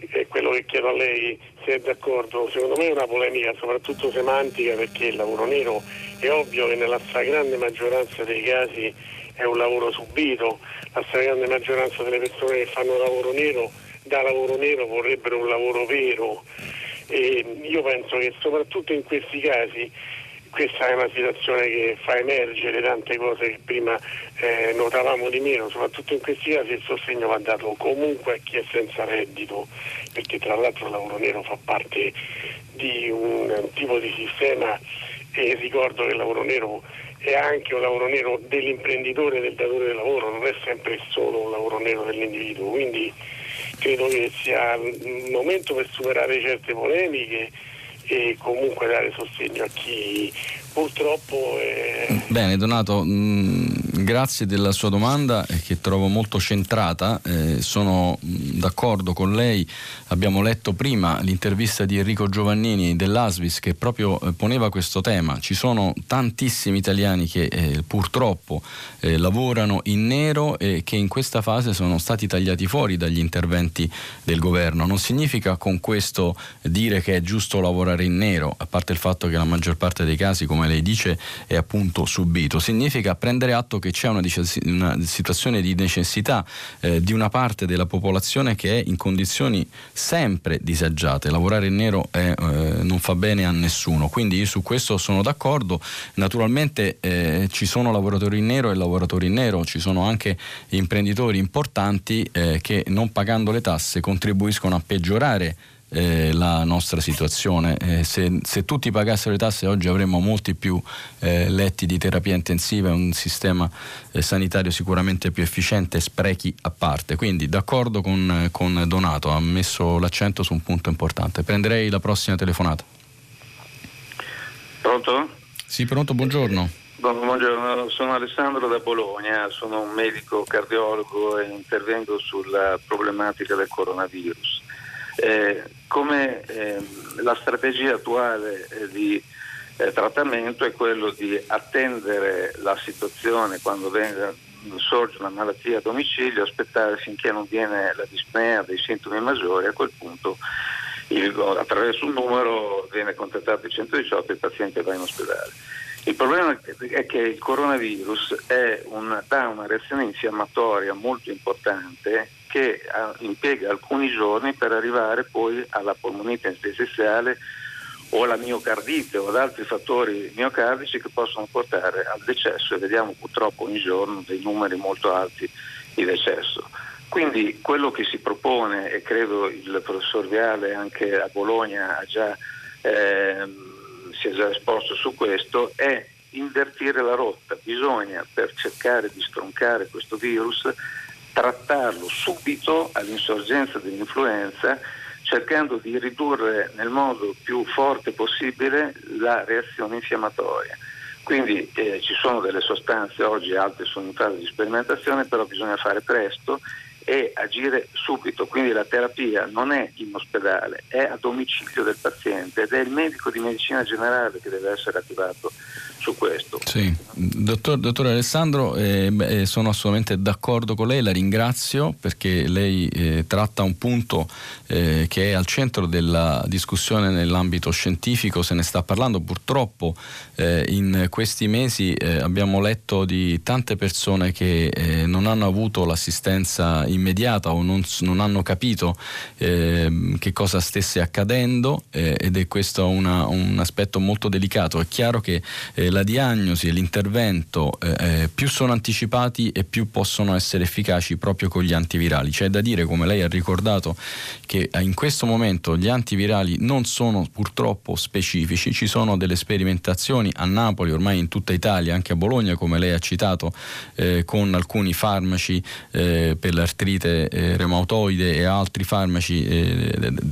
è quello che chiedo a lei se è d'accordo, secondo me è una polemica soprattutto semantica perché il lavoro nero è ovvio che nella stragrande maggioranza dei casi è un lavoro subito, la stragrande maggioranza delle persone che fanno lavoro nero da lavoro nero vorrebbero un lavoro vero. E io penso che soprattutto in questi casi questa è una situazione che fa emergere tante cose che prima eh, notavamo di meno, soprattutto in questi casi il sostegno va dato comunque a chi è senza reddito, perché tra l'altro il lavoro nero fa parte di un tipo di sistema e ricordo che il lavoro nero è anche un lavoro nero dell'imprenditore e del datore di lavoro, non è sempre solo un lavoro nero dell'individuo, quindi credo che sia il momento per superare certe polemiche e comunque dare sostegno a chi purtroppo è... Bene Donato, mh, mm, grazie della sua domanda eh, che trovo molto centrata, eh, sono d'accordo con lei, abbiamo letto prima l'intervista di Enrico Giovannini dell'Asvis che proprio eh, poneva questo tema, ci sono tantissimi italiani che eh, purtroppo eh, lavorano in nero e che in questa fase sono stati tagliati fuori dagli interventi del governo, non significa con questo dire che è giusto lavorare in nero, a parte il fatto che la maggior parte dei casi come lei dice, è appunto subito. Significa prendere atto che c'è una, una situazione di necessità eh, di una parte della popolazione che è in condizioni sempre disagiate. Lavorare in nero è, eh, non fa bene a nessuno, quindi io su questo sono d'accordo. Naturalmente eh, ci sono lavoratori in nero e lavoratori in nero, ci sono anche imprenditori importanti eh, che non pagando le tasse contribuiscono a peggiorare eh, la nostra situazione. Eh, se, se, tutti pagassero le tasse oggi avremmo molti più eh, letti di terapia intensiva e un sistema eh, sanitario sicuramente più efficiente, sprechi a parte. Quindi d'accordo con, con Donato, ha messo l'accento su un punto importante. Prenderei la prossima telefonata. Pronto? Sì, pronto, buongiorno. Buongiorno, sono Alessandro da Bologna, sono un medico cardiologo e intervengo sulla problematica del coronavirus. Eh, come eh, la strategia attuale eh, di eh, trattamento è quello di attendere la situazione quando venga, sorge una malattia a domicilio, aspettare finché non viene la dispnea dei sintomi maggiori, a quel punto il, attraverso un numero viene contattato il 118 e il paziente va in ospedale. Il problema è che il coronavirus un, dà una reazione infiammatoria molto importante che uh, impiega alcuni giorni per arrivare poi alla polmonite interstiziale o alla miocardite o ad altri fattori miocardici che possono portare al decesso e vediamo purtroppo ogni giorno dei numeri molto alti di decesso. Quindi quello che si propone, e credo il professor Viale anche a Bologna già, eh, si è già esposto su questo, è invertire la rotta. Bisogna, per cercare di stroncare questo virus, trattarlo subito all'insorgenza dell'influenza cercando di ridurre nel modo più forte possibile la reazione infiammatoria. Quindi eh, ci sono delle sostanze, oggi altre sono in fase di sperimentazione, però bisogna fare presto e agire subito, quindi la terapia non è in ospedale, è a domicilio del paziente ed è il medico di medicina generale che deve essere attivato su questo. Sì. Dottor, dottor Alessandro, eh, beh, sono assolutamente d'accordo con lei, la ringrazio perché lei eh, tratta un punto eh, che è al centro della discussione nell'ambito scientifico, se ne sta parlando purtroppo eh, in questi mesi eh, abbiamo letto di tante persone che eh, non hanno avuto l'assistenza immediata o non, non hanno capito che cosa stesse accadendo ed è questo una, un aspetto molto delicato. È chiaro che la diagnosi e l'intervento eh, eh, più sono anticipati e più possono essere efficaci proprio con gli antivirali. C'è da dire, come lei ha ricordato, che eh, in questo momento gli antivirali non sono purtroppo specifici, ci sono delle sperimentazioni a Napoli, ormai in tutta Italia, anche a Bologna, come lei ha citato, eh, con alcuni farmaci eh, per l'artrite eh, reumatoide e altri farmaci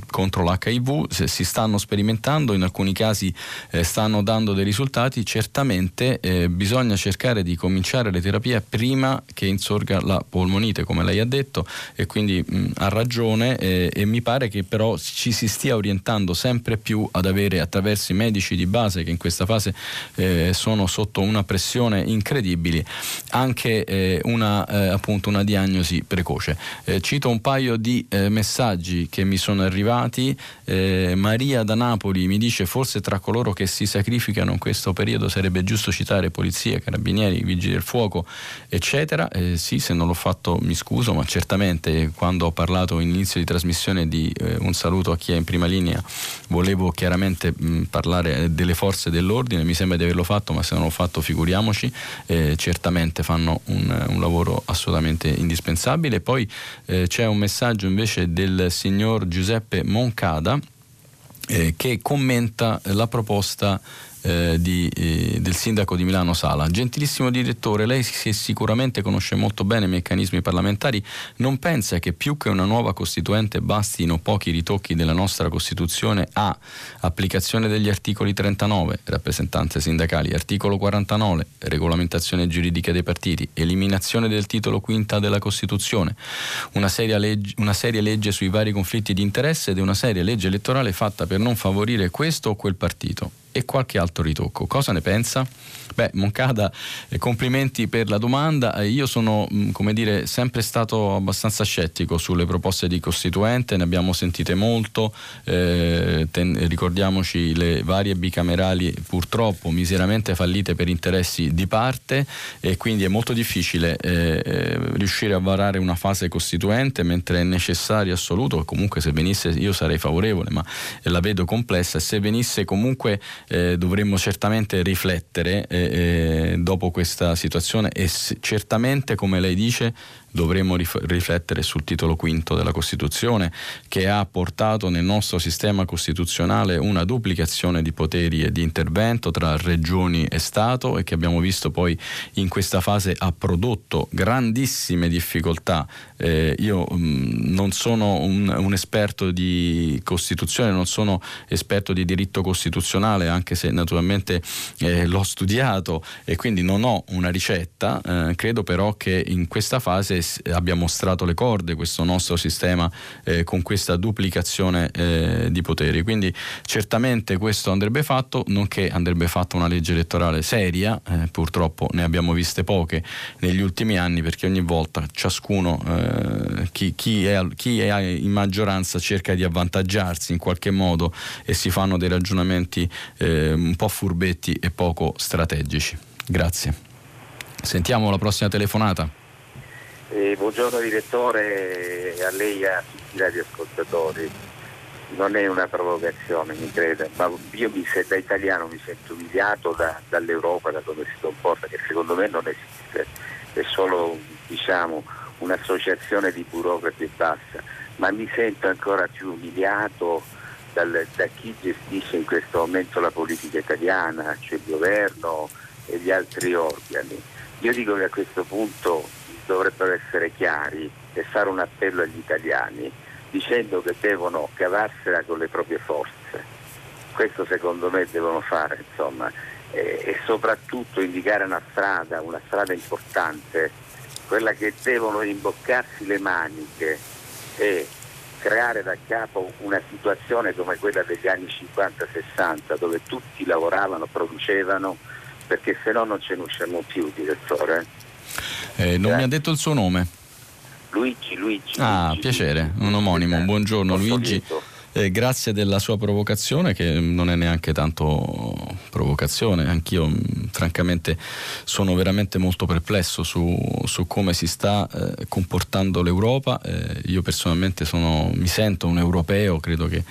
contro l'HIV, si stanno sperimentando, in alcuni casi stanno dando dei risultati, certamente certamente eh, bisogna cercare di cominciare le terapie prima che insorga la polmonite, come lei ha detto, e quindi mh, ha ragione eh, e mi pare che però ci si stia orientando sempre più ad avere attraverso i medici di base che in questa fase eh, sono sotto una pressione incredibile, anche eh, una, eh, appunto una diagnosi precoce. Eh, cito un paio di messaggi che mi sono arrivati. Maria da Napoli mi dice forse tra coloro che si sacrificano in questo periodo sarebbe giusto citare polizia, carabinieri, vigili del fuoco, eccetera. Eh, sì, se non l'ho fatto mi scuso, ma certamente quando ho parlato in inizio di trasmissione di eh, un saluto a chi è in prima linea, volevo chiaramente mh, parlare delle forze dell'ordine, mi sembra di averlo fatto, ma se non l'ho fatto figuriamoci, eh, certamente fanno un, un, lavoro assolutamente indispensabile. Poi eh, c'è un messaggio invece del signor Giuseppe Moncada eh, che commenta la proposta eh, di, eh, del sindaco di Milano Sala. Gentilissimo direttore, lei che sicuramente conosce molto bene i meccanismi parlamentari, non pensa che più che una nuova costituente bastino pochi ritocchi della nostra Costituzione a applicazione degli articoli 39, rappresentanze sindacali, articolo 49, regolamentazione giuridica dei partiti, eliminazione del titolo quinta della Costituzione, una seria, legge, una seria legge sui vari conflitti di interesse ed una seria legge elettorale fatta per non favorire questo o quel partito e qualche altro ritocco. Cosa ne pensa? Beh, Moncada, eh, complimenti per la domanda. Eh, io sono, mm, come dire, sempre stato abbastanza scettico sulle proposte di Costituente, ne abbiamo sentite molto, eh, ten- ricordiamoci le varie bicamerali purtroppo miseramente fallite per interessi di parte e quindi è molto difficile eh, eh riuscire a varare una fase costituente mentre è necessario assoluto, comunque se venisse io sarei favorevole, ma la vedo complessa, se venisse comunque eh, dovremmo certamente riflettere eh, eh, dopo questa situazione e certamente, come lei dice, dovremmo rif- riflettere sul titolo quinto della Costituzione che ha portato nel nostro sistema costituzionale una duplicazione di poteri e di intervento tra regioni e Stato e che abbiamo visto poi in questa fase ha prodotto grandissime difficoltà. Eh, io mh, mm, non sono un, un, esperto di Costituzione, non sono esperto di diritto costituzionale, anche se naturalmente eh, l'ho studiato e quindi non ho una ricetta, eh, credo però che in questa fase abbia mostrato le corde questo nostro sistema eh, con questa duplicazione eh, di poteri. Quindi certamente questo andrebbe fatto, nonché andrebbe fatta una legge elettorale seria, eh, purtroppo ne abbiamo viste poche negli ultimi anni perché ogni volta ciascuno, eh, chi, chi, è, chi è in maggioranza cerca di avvantaggiarsi in qualche modo e si fanno dei ragionamenti eh, un po' furbetti e poco strategici. Grazie. Sentiamo la prossima telefonata. Eh, buongiorno direttore, a lei e a tutti i radioascoltatori. Non è una provocazione, mi crede, ma io mi, da italiano mi sento umiliato da, dall'Europa, da come si comporta, che secondo me non esiste, è solo diciamo, un'associazione di burocrati e basta, ma mi sento ancora più umiliato dal, da chi gestisce in questo momento la politica italiana, cioè il governo e gli altri organi. Io dico che a questo punto dovrebbero essere chiari e fare un appello agli italiani dicendo che devono cavarsela con le proprie forze. Questo secondo me devono fare, insomma, e, e soprattutto indicare una strada, una strada importante, quella che devono imboccarsi le maniche e creare da capo una situazione come quella degli anni 50-60 dove tutti lavoravano, producevano, perché se no non ce ne usciamo più, direttore. Eh, non eh. mi ha detto il suo nome? Luigi, Luigi. Ah, Luigi, piacere, un omonimo. Buongiorno Luigi. Eh, grazie della sua provocazione che non è neanche tanto provocazione, anch'io mm, francamente sono veramente molto perplesso su, su come si sta eh, comportando l'Europa, eh, io personalmente sono, mi sento un europeo, credo che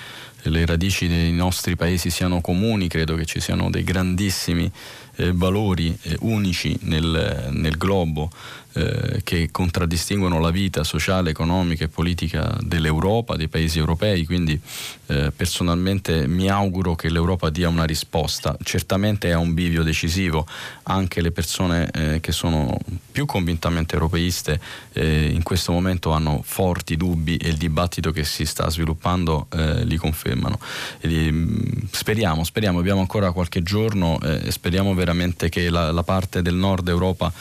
le radici dei nostri paesi siano comuni, credo che ci siano dei grandissimi eh, valori eh, unici nel, nel globo eh, che contraddistinguono la vita sociale, economica e politica dell'Europa, dei paesi europei, quindi eh, personalmente mi auguro che l'Europa dia una risposta. Certamente è un bivio decisivo, anche le persone eh, che sono più convintamente europeiste eh, in questo momento hanno forti dubbi e il dibattito che si sta sviluppando li confermano. E, mm, speriamo, speriamo, abbiamo ancora qualche giorno e speriamo veramente che la, la, parte del nord Europa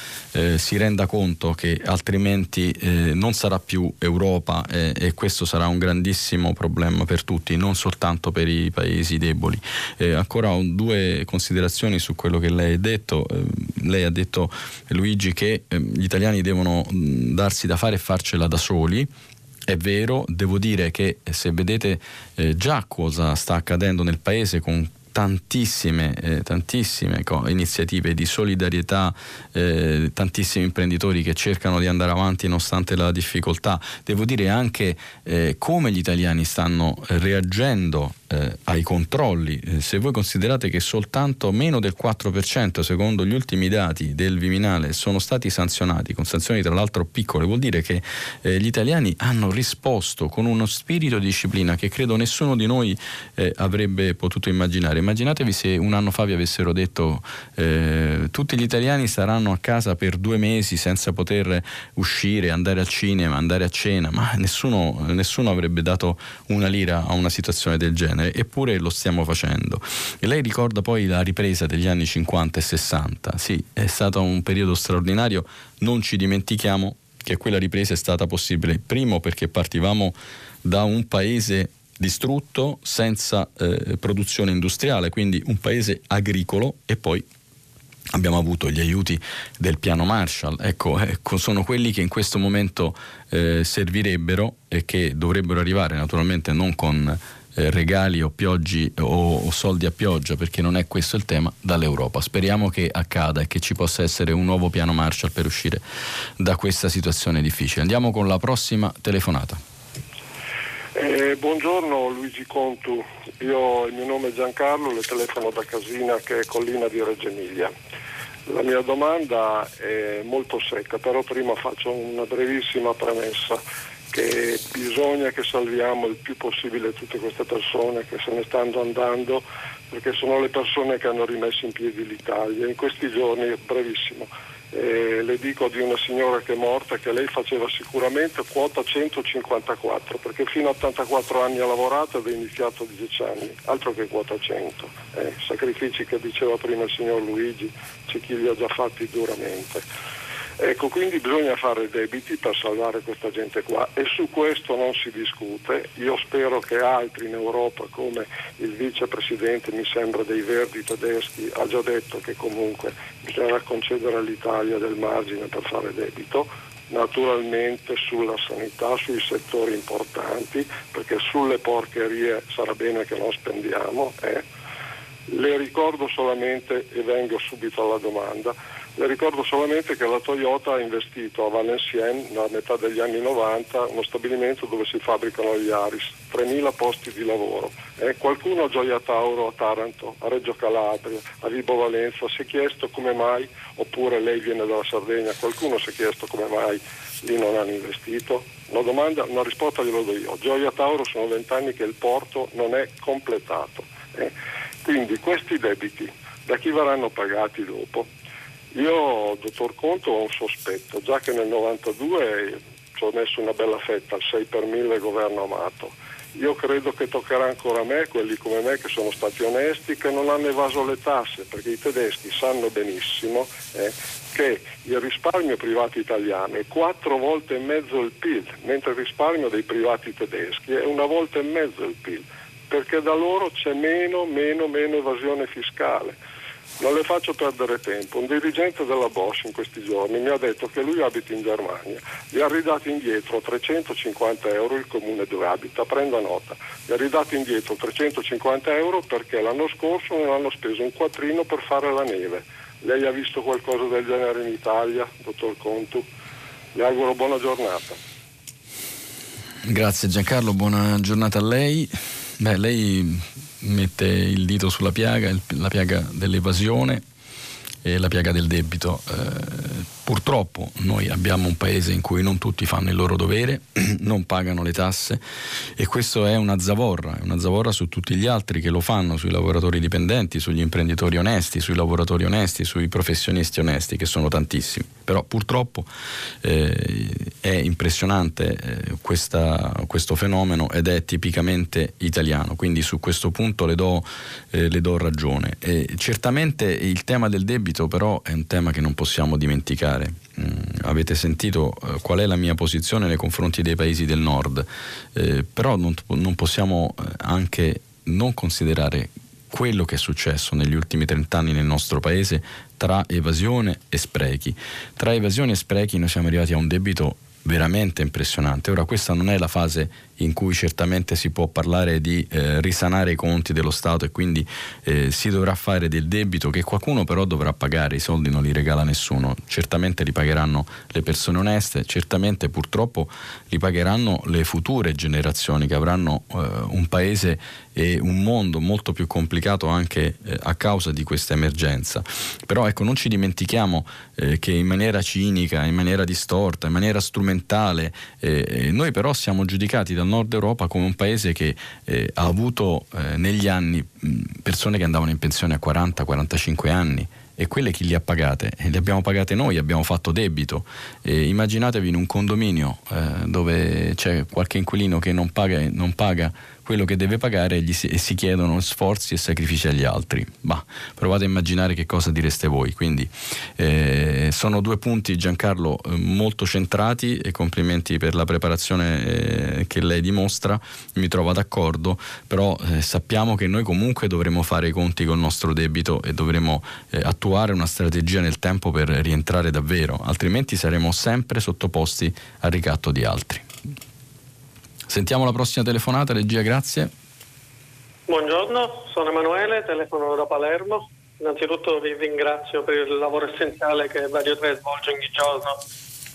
si renda conto che altrimenti eh, non sarà più Europa eh, e questo sarà un grandissimo problema per tutti, non soltanto per i paesi deboli. Eh, ancora due considerazioni su quello che lei ha detto. Eh, lei ha detto, Luigi, che eh, gli italiani devono mh, darsi da fare e farcela da soli. È vero, devo dire che se vedete eh, già cosa sta accadendo nel paese con tantissime, eh, tantissime co- iniziative di solidarietà, eh, tantissimi imprenditori che cercano di andare avanti nonostante la difficoltà. Devo dire anche eh, come gli italiani stanno reagendo eh, ai controlli. Eh, se voi considerate che soltanto meno del 4% secondo gli ultimi dati del Viminale sono stati sanzionati, con sanzioni tra l'altro piccole, vuol dire che eh, gli italiani hanno risposto con uno spirito di disciplina che credo nessuno di noi avrebbe potuto immaginare. Immaginatevi se un anno fa vi avessero detto eh, tutti gli italiani saranno a casa per due mesi senza poter uscire, andare al cinema, andare a cena, ma nessuno, nessuno avrebbe dato una lira a una situazione del genere eppure lo stiamo facendo. E lei ricorda poi la ripresa degli anni 50 e 60, sì, è stato un periodo straordinario, non ci dimentichiamo che quella ripresa è stata possibile, primo perché partivamo da un paese distrutto senza eh, produzione industriale, quindi un paese agricolo e poi abbiamo avuto gli aiuti del piano Marshall, ecco, ecco sono quelli che in questo momento eh, servirebbero e che dovrebbero arrivare naturalmente non con eh, regali o, pioggi, o, o, soldi a pioggia, perché non è questo il tema, dall'Europa. Speriamo che accada e che ci possa essere un nuovo piano Marshall per uscire da questa situazione difficile. Andiamo con la prossima telefonata. Eh, buongiorno Luigi Contu, Io, il mio nome è Giancarlo, le telefono da Casina che è collina di Reggio Emilia. La mia domanda è molto secca, però prima faccio una brevissima premessa che bisogna che salviamo il più possibile tutte queste persone che se ne stanno andando perché sono le persone che hanno rimesso in piedi l'Italia. In questi giorni, brevissimo, eh, le dico di una signora che è morta che lei faceva sicuramente quota 154 perché fino a 84 anni ha lavorato ed è iniziato a 10 anni, altro che quota 100. Eh, sacrifici che diceva prima il signor Luigi, c'è chi li ha già fatti duramente. Ecco, quindi bisogna fare debiti per salvare questa gente qua e su questo non si discute. Io spero che altri in Europa, come il vicepresidente, mi sembra, dei Verdi tedeschi, ha già detto che comunque bisognerà concedere all'Italia del margine per fare debito, naturalmente sulla sanità, sui settori importanti, perché sulle porcherie sarà bene che non spendiamo. Eh. Le ricordo solamente, e vengo subito alla domanda, le ricordo solamente che la Toyota ha investito a Valenciennes, a metà degli anni 90, uno stabilimento dove si fabbricano gli Aris, 3.000 posti di lavoro. Eh, qualcuno a Gioia Tauro, a Taranto, a Reggio Calabria, a Vibo Valenza si è chiesto come mai, oppure lei viene dalla Sardegna, qualcuno si è chiesto come mai lì non hanno investito? Una, domanda, una risposta glielo do io. Gioia Tauro sono vent'anni che il porto non è completato. Eh. Quindi questi debiti da chi verranno pagati dopo? Io, dottor Conto, ho un sospetto, già che nel 92 ci ho messo una bella fetta, al 6 per 1000 governo Amato. Io credo che toccherà ancora a me, quelli come me che sono stati onesti, che non hanno evaso le tasse, perché i tedeschi sanno benissimo eh, che il risparmio privato italiano è quattro volte e mezzo il PIL, mentre il risparmio dei privati tedeschi è una volta e mezzo il PIL, perché da loro c'è meno, meno, meno evasione fiscale. Non le faccio perdere tempo. Un dirigente della Bosch in questi giorni mi ha detto che lui abita in Germania, gli ha ridato indietro 350 euro il comune dove abita, prenda nota, gli ha ridato indietro 350 euro perché l'anno scorso non hanno speso un quattrino per fare la neve. Lei ha visto qualcosa del genere in Italia, dottor Contu? Le auguro buona giornata. Grazie Giancarlo, buona giornata a lei. Beh, lei mette il dito sulla piaga, la piaga dell'evasione e la piaga del debito. Eh, Purtroppo noi abbiamo un paese in cui non tutti fanno il loro dovere, non pagano le tasse e questo è una zavorra, è una zavorra su tutti gli altri che lo fanno, sui lavoratori dipendenti, sugli imprenditori onesti, sui lavoratori onesti, sui professionisti onesti, che sono tantissimi. Però purtroppo eh, è impressionante eh, questa, questo fenomeno ed è tipicamente italiano, quindi su questo punto le do, eh, le do ragione. certamente il tema del debito però è un tema che non possiamo dimenticare particolare. Mm, avete sentito eh, qual è la mia posizione nei confronti dei paesi del nord, eh, però non, non possiamo eh, anche non considerare quello che è successo negli ultimi 30 anni nel nostro paese tra evasione e sprechi. Tra evasione e sprechi noi siamo arrivati a un debito veramente impressionante. Ora questa non è la fase in cui certamente si può parlare di eh, risanare i conti dello Stato e quindi eh, si dovrà fare del debito che qualcuno però dovrà pagare, i soldi non li regala nessuno, certamente li pagheranno le persone oneste, certamente purtroppo li pagheranno le future generazioni che avranno eh, un paese e un mondo molto più complicato anche eh, a causa di questa emergenza. Però ecco, non ci dimentichiamo eh, che in maniera cinica, in maniera distorta, in maniera strumentale, eh, noi però siamo giudicati dal nord Europa come un paese che eh, ha avuto eh, negli anni persone che andavano in pensione a 40-45 anni e quelle chi le ha pagate? E le abbiamo pagate noi, abbiamo fatto debito. E immaginatevi in un condominio eh, dove c'è qualche inquilino che non paga, non paga quello che deve pagare e, si, e si chiedono sforzi e sacrifici agli altri. Ma provate a immaginare che cosa direste voi. Quindi eh, sono due punti, Giancarlo, eh, molto centrati e complimenti per la preparazione eh, che lei dimostra, mi trovo d'accordo, però eh, sappiamo che noi comunque dovremo fare i conti con il nostro debito e dovremo eh, attuare una strategia nel tempo per rientrare davvero, altrimenti saremo sempre sottoposti al ricatto di altri. Sentiamo la prossima telefonata, regia, grazie. Buongiorno, sono Emanuele, telefono da Palermo. Innanzitutto vi ringrazio per il lavoro essenziale che Radio 3 svolge ogni giorno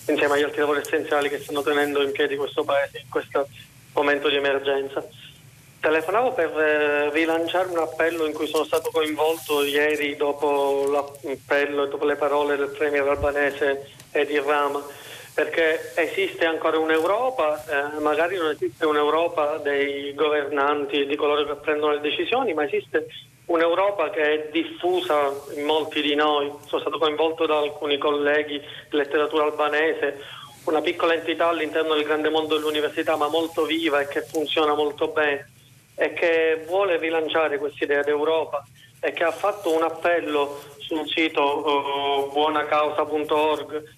insieme agli altri lavori essenziali che stanno tenendo in piedi questo Paese in questo momento di emergenza. Telefonavo per eh, rilanciare un appello in cui sono stato coinvolto ieri dopo l'appello e dopo le parole del Premier albanese Edi Rama perché esiste ancora un'Europa, eh, magari non esiste un'Europa dei governanti, di coloro che prendono le decisioni, ma esiste un'Europa che è diffusa in molti di noi. Sono stato coinvolto da alcuni colleghi di letteratura albanese, una piccola entità all'interno del grande mondo dell'università, ma molto viva e che funziona molto bene e che vuole rilanciare questa idea d'Europa e che ha fatto un appello sul sito uh, buonacausa.org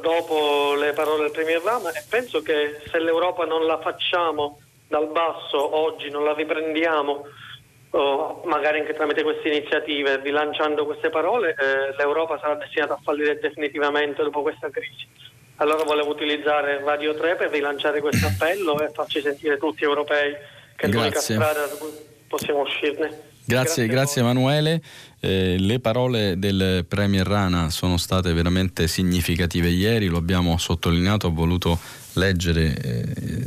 dopo le parole del Premier Rama e penso che se l'Europa non la facciamo dal basso oggi, non la riprendiamo uh, magari anche tramite queste iniziative, rilanciando queste parole, eh, l'Europa sarà destinata a fallire definitivamente dopo questa crisi. Allora volevo utilizzare Radio 3 per rilanciare questo appello e farci sentire tutti europei che è l'unica strada possiamo uscirne. Grazie, grazie, grazie Emanuele. Eh, le parole del Premier Rana sono state veramente significative ieri, lo abbiamo sottolineato, ho voluto leggere eh,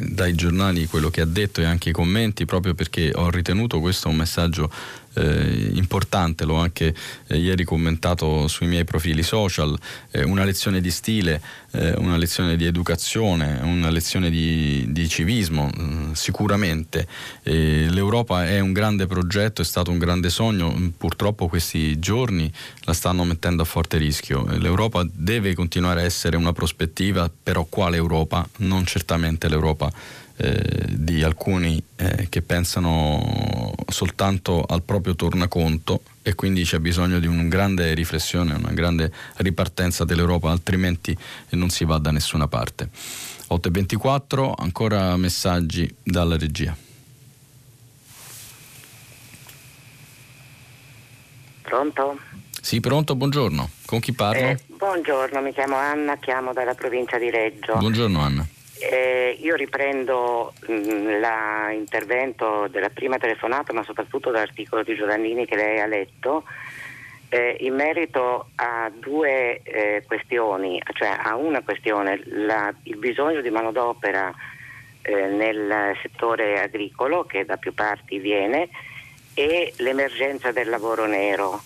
dai giornali quello che ha detto e anche i commenti proprio perché ho ritenuto questo un messaggio eh, importante, l'ho anche eh, ieri commentato sui miei profili social, eh, una lezione di stile, eh, una lezione di educazione, una lezione di, di civismo, mm, sicuramente. L'Europa è un grande progetto, è stato un grande sogno, mm, purtroppo questi giorni la stanno mettendo a forte rischio. L'Europa deve continuare a essere una prospettiva, però quale Europa? Non certamente l'Europa eh, di alcuni eh, che pensano soltanto al proprio tornaconto e quindi c'è bisogno di una grande riflessione, una grande ripartenza dell'Europa, altrimenti non si va da nessuna parte. 8.24, ancora messaggi dalla regia. Pronto? Sì, pronto, buongiorno. Con chi parlo? Eh, buongiorno, mi chiamo Anna, chiamo dalla provincia di Reggio. Buongiorno Anna. Eh, io riprendo mm, l'intervento della prima telefonata, ma soprattutto dall'articolo di Giovannini che lei ha letto, eh, in merito a due eh, questioni, cioè a una questione, la, il bisogno di manodopera eh, nel settore agricolo che da più parti viene e l'emergenza del lavoro nero.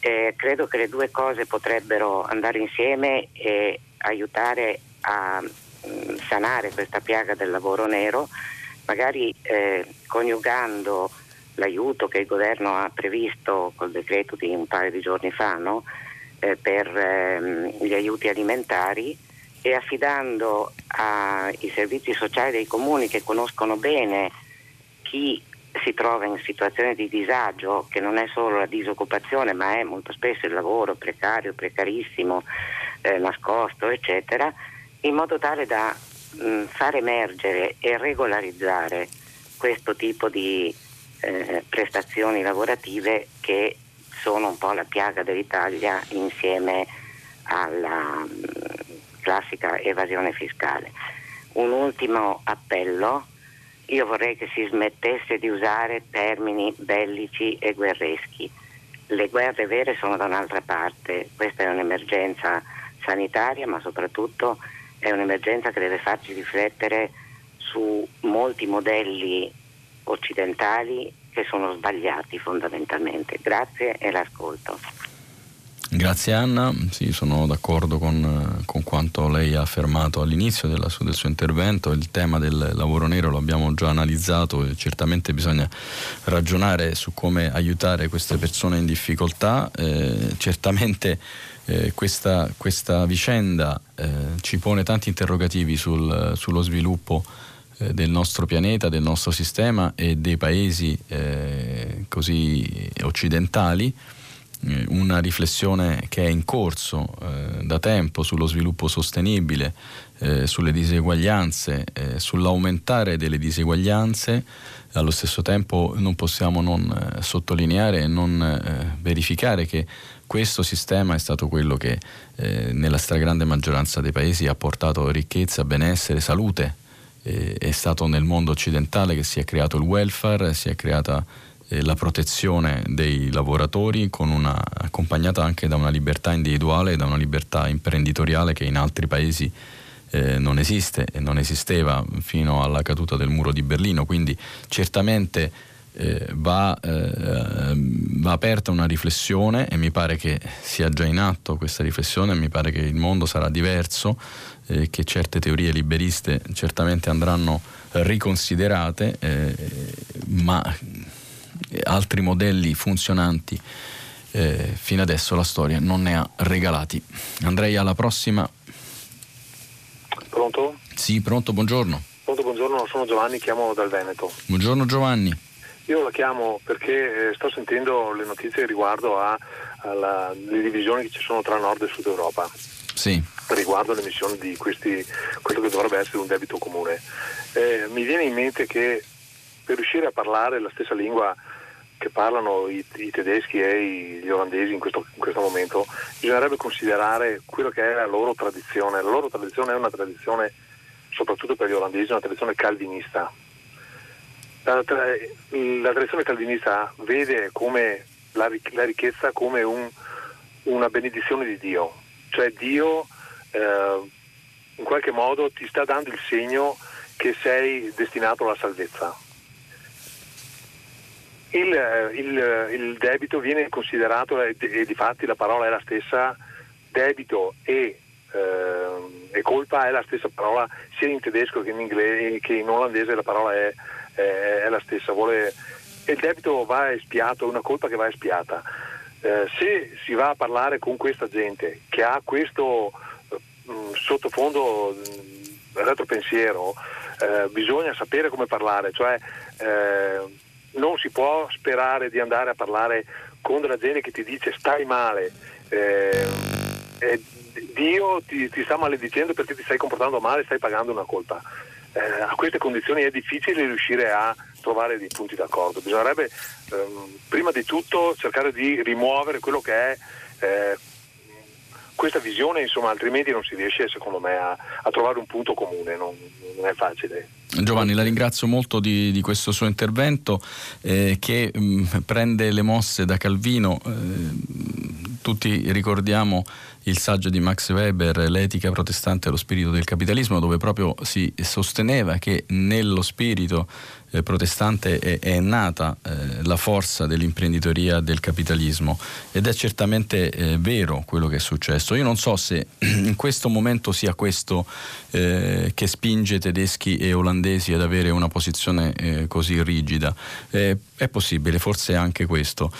Eh, credo che le due cose potrebbero andare insieme e aiutare a sanare questa piaga del lavoro nero, magari eh, coniugando l'aiuto che il governo ha previsto col decreto di un paio di giorni fa no? eh, per ehm, gli aiuti alimentari e affidando ai servizi sociali dei comuni che conoscono bene chi si trova in situazione di disagio, che non è solo la disoccupazione, ma è molto spesso il lavoro precario, precarissimo, eh, nascosto, eccetera, in modo tale da mh, mm, far emergere e regolarizzare questo tipo di eh, prestazioni lavorative che sono un po' la piaga dell'Italia insieme alla mh, mm, classica evasione fiscale. Un ultimo appello, io vorrei che si smettesse di usare termini bellici e guerreschi. Le guerre vere sono da un'altra parte, questa è un'emergenza sanitaria ma soprattutto è un'emergenza che deve farci riflettere su molti modelli occidentali che sono sbagliati fondamentalmente. Grazie e l'ascolto. Grazie Anna, sì, sono d'accordo con, con, quanto lei ha affermato all'inizio della, del suo intervento, il tema del lavoro nero lo abbiamo già analizzato e certamente bisogna ragionare su come aiutare queste persone in difficoltà, eh, certamente eh, questa, questa, vicenda eh, ci pone tanti interrogativi sul, sullo sviluppo eh, del nostro pianeta, del nostro sistema e dei paesi eh, così occidentali. Eh, una riflessione che è in corso eh, da tempo sullo sviluppo sostenibile, eh, sulle diseguaglianze, eh, sull'aumentare delle diseguaglianze, allo stesso tempo non possiamo non sottolineare e non verificare che questo sistema è stato quello che eh, nella stragrande maggioranza dei paesi ha portato ricchezza, benessere, salute. Eh, è stato nel mondo occidentale che si è creato il welfare, si è creata eh, la protezione dei lavoratori una, accompagnata anche da una libertà individuale e da una libertà imprenditoriale che in altri paesi eh, non esiste e non esisteva fino alla caduta del muro di Berlino. Quindi certamente eh, va, eh, va, aperta una riflessione e mi pare che sia già in atto questa riflessione, mi pare che il mondo sarà diverso, eh, che certe teorie liberiste certamente andranno riconsiderate, eh, ma altri modelli funzionanti eh, fino adesso la storia non ne ha regalati. Andrei alla prossima. Pronto? Sì, pronto, buongiorno. Pronto, buongiorno, sono Giovanni, chiamo dal Veneto. Buongiorno Giovanni. Io la chiamo perché eh, sto sentendo le notizie riguardo alle divisioni che ci sono tra Nord e Sud Europa. Sì. Riguardo l'emissione di questi, quello che dovrebbe essere un debito comune. Eh, mi viene in mente che per riuscire a parlare la stessa lingua che parlano i, i tedeschi e gli olandesi in questo, in questo, momento, bisognerebbe considerare quello che è la loro tradizione. La loro tradizione è una tradizione, soprattutto per gli olandesi, una tradizione calvinista la, la tradizione calvinista vede la, la ricchezza come un, una benedizione di Dio, cioè Dio eh, in qualche modo ti sta dando il segno che sei destinato alla salvezza. il, il, il, debito viene considerato, e, e di fatti la parola è la stessa, debito e, eh, e, colpa è la stessa parola sia in tedesco che in inglese che in olandese la parola è, è, è la stessa. Vuole, il debito va espiato, è una colpa che va espiata. Eh, se si va a parlare con questa gente che ha questo mh, mm, sottofondo mh, mm, retropensiero, eh, bisogna sapere come parlare, cioè eh, non si può sperare di andare a parlare con della gente che ti dice stai male, eh, eh, Dio ti, ti, sta maledicendo perché ti stai comportando male, stai pagando una colpa. Eh, a queste condizioni è difficile riuscire a trovare dei punti d'accordo. Bisognerebbe ehm, prima di tutto cercare di rimuovere quello che è eh, questa visione, insomma, altrimenti non si riesce secondo me a, a trovare un punto comune, non, non è facile. Giovanni, la ringrazio molto di, di questo suo intervento eh, che mh, mm, prende le mosse da Calvino. Eh, tutti ricordiamo il saggio di Max Weber, L'etica protestante e lo spirito del capitalismo, dove proprio si sosteneva che nello spirito eh, protestante è, è nata eh, la forza dell'imprenditoria del capitalismo ed è certamente eh, vero quello che è successo. Io non so se in questo momento sia questo eh, che spinge tedeschi e olandesi ad avere una posizione eh, così rigida. Eh, è possibile, forse anche questo.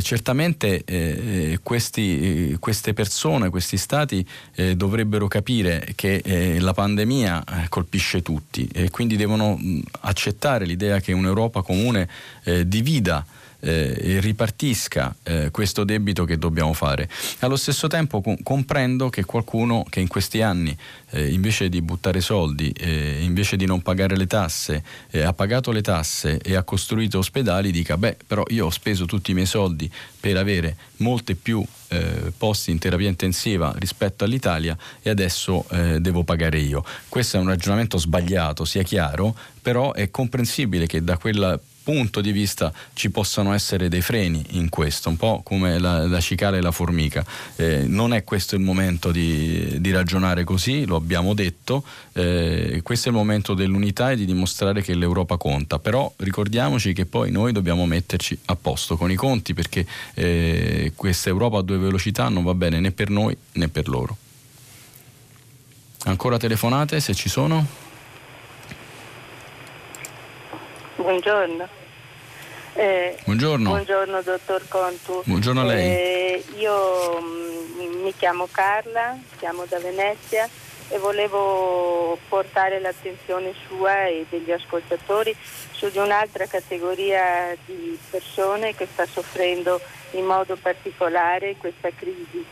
certamente questi, queste persone, questi stati dovrebbero capire che la pandemia colpisce tutti e quindi devono accettare l'idea che un'Europa comune eh, divida eh, e ripartisca eh, questo debito che dobbiamo fare. Allo stesso tempo com- comprendo che qualcuno che in questi anni eh, invece di buttare soldi, eh, invece di non pagare le tasse, eh, ha pagato le tasse e ha costruito ospedali, dica beh però io ho speso tutti i miei soldi per avere molte più eh, posti in terapia intensiva rispetto all'Italia e adesso devo pagare io. Questo è un ragionamento sbagliato, sia chiaro, però è comprensibile che da quella punto di vista ci possano essere dei freni in questo, un po' come la, la cicala e la formica. Eh, non è questo il momento di, di ragionare così, lo abbiamo detto, eh, questo è il momento dell'unità e di dimostrare che l'Europa conta, però ricordiamoci che poi noi dobbiamo metterci a posto con i conti perché eh, questa Europa a due velocità non va bene né per noi né per loro. Ancora telefonate se ci sono? Buongiorno. Eh, buongiorno. Buongiorno dottor Contu. Buongiorno a lei. Eh, io mh, mm, mi chiamo Carla, siamo da Venezia e volevo portare l'attenzione sua e degli ascoltatori su di un'altra categoria di persone che sta soffrendo in modo particolare questa crisi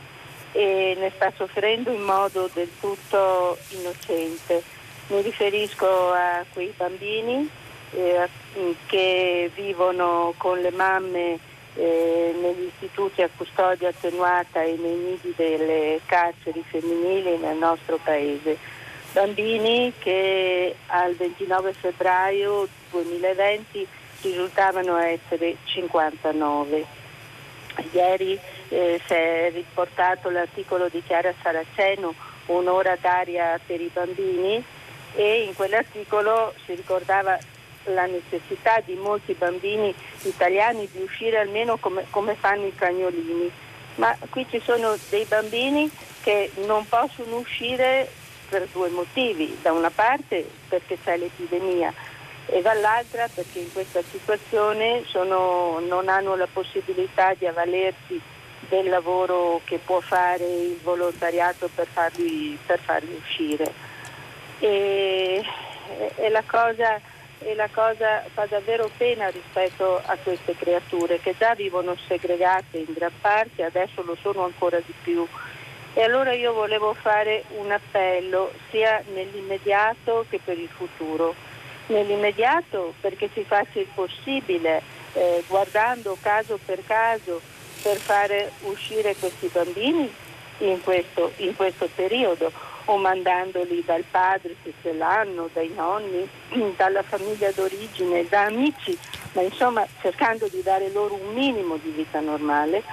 e ne sta soffrendo in modo del tutto innocente. Mi riferisco a quei bambini eh, che vivono con le mamme eh, negli istituti a custodia attenuata e nei nidi delle carceri femminili nel nostro paese. Bambini che al 29 febbraio 2020 risultavano essere 59. Ieri eh, si è riportato l'articolo di Chiara Saraceno, Un'ora d'aria per i bambini, e in quell'articolo si ricordava la necessità di molti bambini italiani di uscire almeno come, come fanno i cagnolini, ma qui ci sono dei bambini che non possono uscire per due motivi, da una parte perché c'è l'epidemia e dall'altra perché in questa situazione sono, non hanno la possibilità di avvalersi del lavoro che può fare il volontariato per farli, per farli uscire. E, e la cosa e la cosa fa davvero pena rispetto a queste creature che già vivono segregate in gran parte, adesso lo sono ancora di più. E allora io volevo fare un appello sia nell'immediato che per il futuro. Nell'immediato perché si faccia il possibile, eh, guardando caso per caso, per fare uscire questi bambini in questo, in questo periodo o mandandoli dal padre se ce l'hanno, dai nonni, dalla famiglia d'origine, da amici, ma insomma cercando di dare loro un minimo di vita normale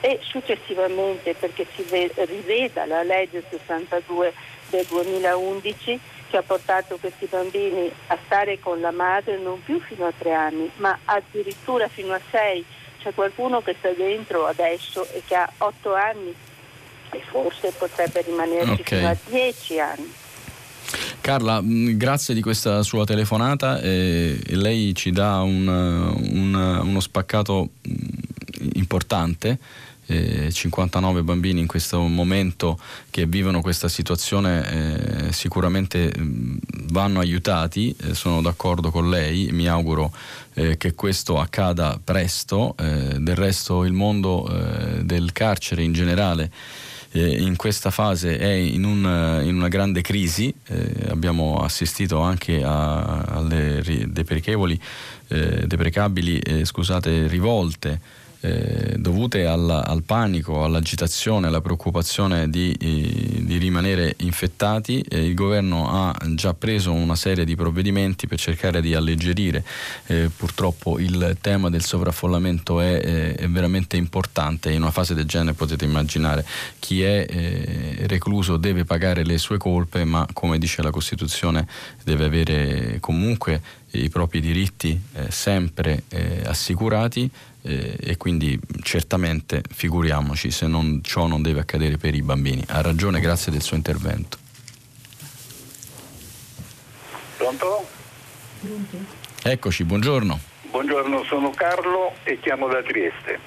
e successivamente perché si riveda la legge 62 del 2011 che ha portato questi bambini a stare con la madre non più fino a tre anni, ma addirittura fino a sei. C'è qualcuno che sta dentro adesso e che ha otto anni e forse potrebbe rimanerci okay. fino a dieci anni. Carla, mm, grazie di questa sua telefonata. Eh, lei ci dà un, un, uno spaccato mm, importante. 59 bambini in questo momento che vivono questa situazione eh, sicuramente mm, vanno aiutati, eh, sono d'accordo con lei, mi auguro eh, che questo accada presto, eh, del resto il mondo eh, del carcere in generale eh, in questa fase è in, un, in una grande crisi, eh, abbiamo assistito anche a, alle deprecabili, eh, deprecabili scusate, rivolte eh, dovute alla, al panico, all'agitazione, alla preoccupazione di, eh, di rimanere infettati, eh, il governo ha già preso una serie di provvedimenti per cercare di alleggerire. Eh, purtroppo il tema del sovraffollamento è, eh, è, veramente importante. In una fase del genere potete immaginare chi è recluso deve pagare le sue colpe, ma come dice la Costituzione deve avere comunque i propri diritti sempre assicurati eh, e quindi certamente figuriamoci se non, ciò non deve accadere per i bambini. Ha ragione, grazie del suo intervento. Pronto? Eccoci, buongiorno. Buongiorno, sono Carlo e chiamo da Trieste.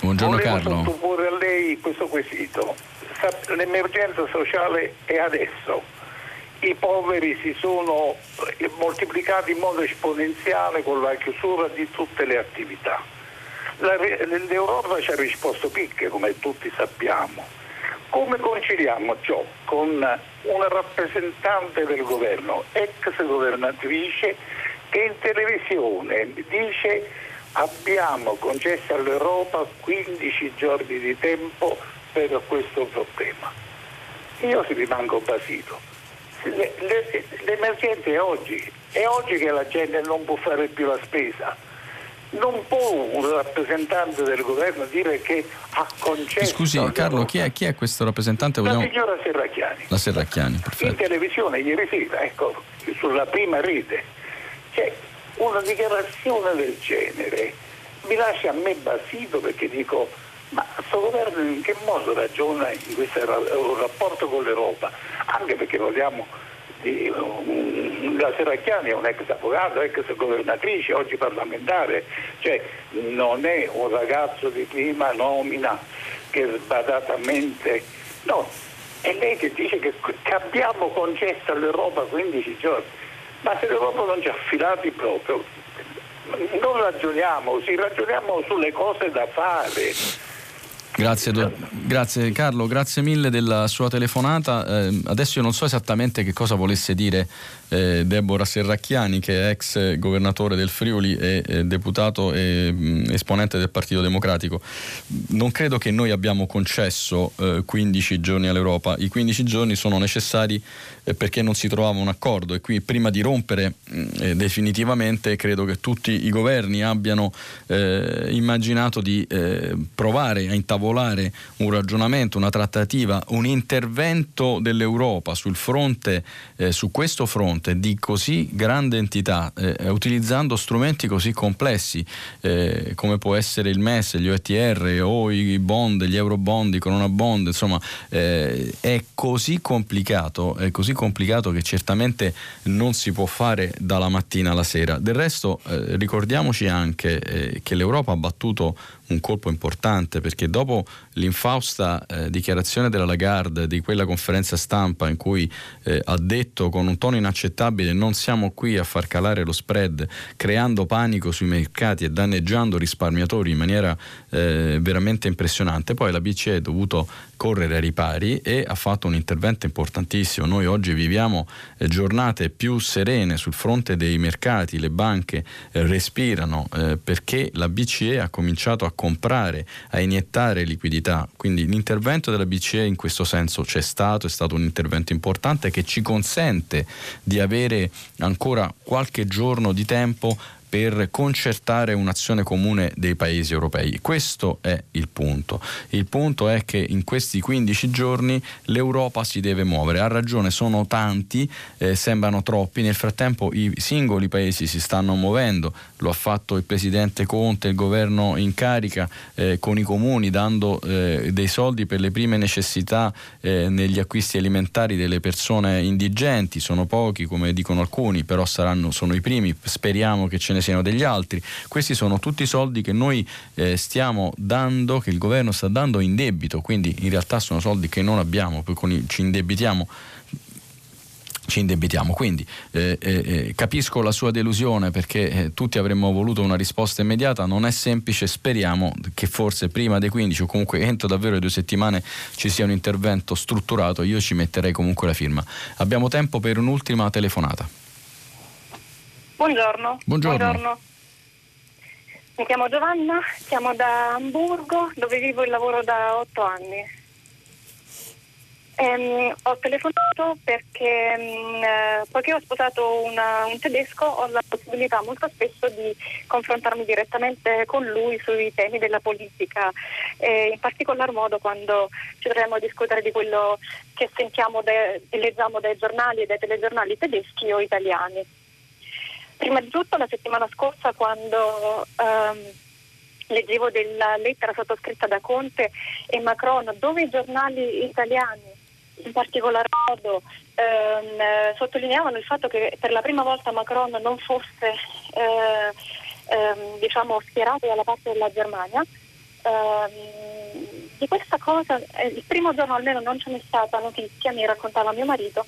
Buongiorno Volevo Carlo. sottoporre a lei questo quesito. L'emergenza sociale è adesso. I poveri si sono moltiplicati in modo esponenziale con la chiusura di tutte le attività L'Europa ci ha risposto picche, come tutti sappiamo. Come conciliamo ciò con una rappresentante del governo, ex governatrice, che in televisione dice abbiamo concesso all'Europa 15 giorni di tempo per questo problema. Io rimango basito. Le, le, l'emergenza è oggi, è oggi che la gente non può fare più la spesa non può un rappresentante del governo dire che ha concesso. Scusi Carlo, chi è, chi è, questo rappresentante? Vogliamo... La signora Serracchiani. La Serracchiani, perfetto. In televisione ieri sera, ecco, sulla prima rete. C'è una dichiarazione del genere. Mi lascia a me basito perché dico, ma questo governo in che modo ragiona in questo rapporto con l'Europa? Anche perché vogliamo la Serracchiani è un ex avvocato, ex governatrice, oggi parlamentare, cioè non è un ragazzo di prima nomina che sbadatamente, no, è lei che dice che, che abbiamo concesso all'Europa 15 giorni, ma se l'Europa non ci ha affilati proprio, non ragioniamo, si ragioniamo sulle cose da fare. Grazie, do- grazie, Carlo, grazie mille della sua telefonata. Eh, adesso io non so esattamente che cosa volesse dire eh, Deborah Serracchiani che è ex governatore del Friuli e eh, deputato e mh, esponente del Partito Democratico. Non credo che noi abbiamo concesso 15 eh, giorni all'Europa, i 15 giorni sono necessari eh, perché non si trovava un accordo. E qui prima di rompere mh, definitivamente credo che tutti i governi abbiano immaginato di provare a intavolare un ragionamento, una trattativa, un intervento dell'Europa sul fronte, su questo fronte di così grande entità, eh, utilizzando strumenti così complessi eh, come può essere il MES, gli OETR o i bond, gli eurobond, i corona bond, insomma eh, è così complicato, è così complicato che certamente non si può fare dalla mattina alla sera. Del resto eh, ricordiamoci anche eh, che l'Europa ha battuto un colpo importante perché dopo l'infausta eh, dichiarazione della Lagarde di quella conferenza stampa in cui eh, ha detto con un tono inaccettabile non siamo qui a far calare lo spread creando panico sui mercati e danneggiando risparmiatori in maniera eh, veramente impressionante, poi la BCE ha dovuto correre ai ripari e ha fatto un intervento importantissimo. Noi oggi viviamo eh, giornate più serene sul fronte dei mercati, le banche eh, respirano eh, perché la BCE ha cominciato a comprare, a iniettare liquidità. Quindi l'intervento della BCE in questo senso c'è stato, è stato un intervento importante che ci consente di avere ancora qualche giorno di tempo per concertare un'azione comune dei paesi europei. Questo è il punto. Il punto è che in questi 15 giorni l'Europa si deve muovere. Ha ragione, sono tanti, eh, sembrano troppi, nel frattempo i singoli paesi si stanno muovendo, lo ha fatto il Presidente Conte, il governo in carica eh, con i comuni dando eh, dei soldi per le prime necessità eh, negli acquisti alimentari delle persone indigenti, sono pochi come dicono alcuni, però saranno, sono i primi, speriamo che ce ne siano degli altri. Questi sono tutti soldi che noi eh, stiamo dando, che il governo sta dando in debito, quindi in realtà sono soldi che non abbiamo, poi ci indebitiamo ci indebitiamo. Quindi eh, eh, eh, capisco la sua delusione perché eh, tutti avremmo voluto una risposta immediata, non è semplice, speriamo che forse prima dei 15 o comunque entro davvero le due settimane ci sia un intervento strutturato, io ci metterei comunque la firma. Abbiamo tempo per un'ultima telefonata. Buongiorno. Buongiorno. Buongiorno. Mi chiamo Giovanna, siamo da Hamburgo dove vivo e lavoro da otto anni. Ehm, ho telefonato perché mh, mm, eh, poiché ho sposato una, un tedesco ho la possibilità molto spesso di confrontarmi direttamente con lui sui temi della politica, eh, in particolar modo quando ci troviamo a discutere di quello che sentiamo e leggiamo dai giornali e dai telegiornali tedeschi o italiani. Prima di tutto la settimana scorsa quando ehm, leggevo della lettera sottoscritta da Conte e Macron dove i giornali italiani in particolar modo ehm, sottolineavano il fatto che per la prima volta Macron non fosse eh, ehm, diciamo, schierato dalla parte della Germania. Ehm, di questa cosa, eh, il primo giorno almeno non ce n'è stata notizia, mi raccontava mio marito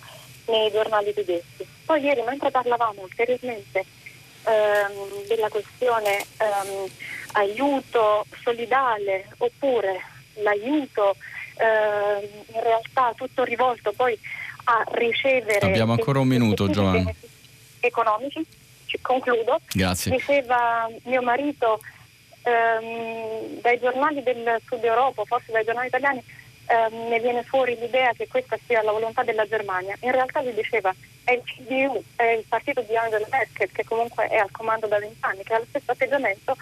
nei giornali tedeschi. Poi ieri mentre parlavamo ulteriormente ehm, della questione ehm, aiuto solidale oppure l'aiuto eh, in realtà tutto rivolto poi a ricevere... Abbiamo ancora un minuto Giovanni. Economici, concludo. Grazie. Diceva mio marito ehm, dai giornali del sud Europa, forse dai giornali italiani, ehm, ne viene fuori l'idea che questa sia la volontà della Germania. In realtà lui diceva è il CDU, è il partito di Angela Merkel che comunque è al comando da vent'anni, che ha lo stesso atteggiamento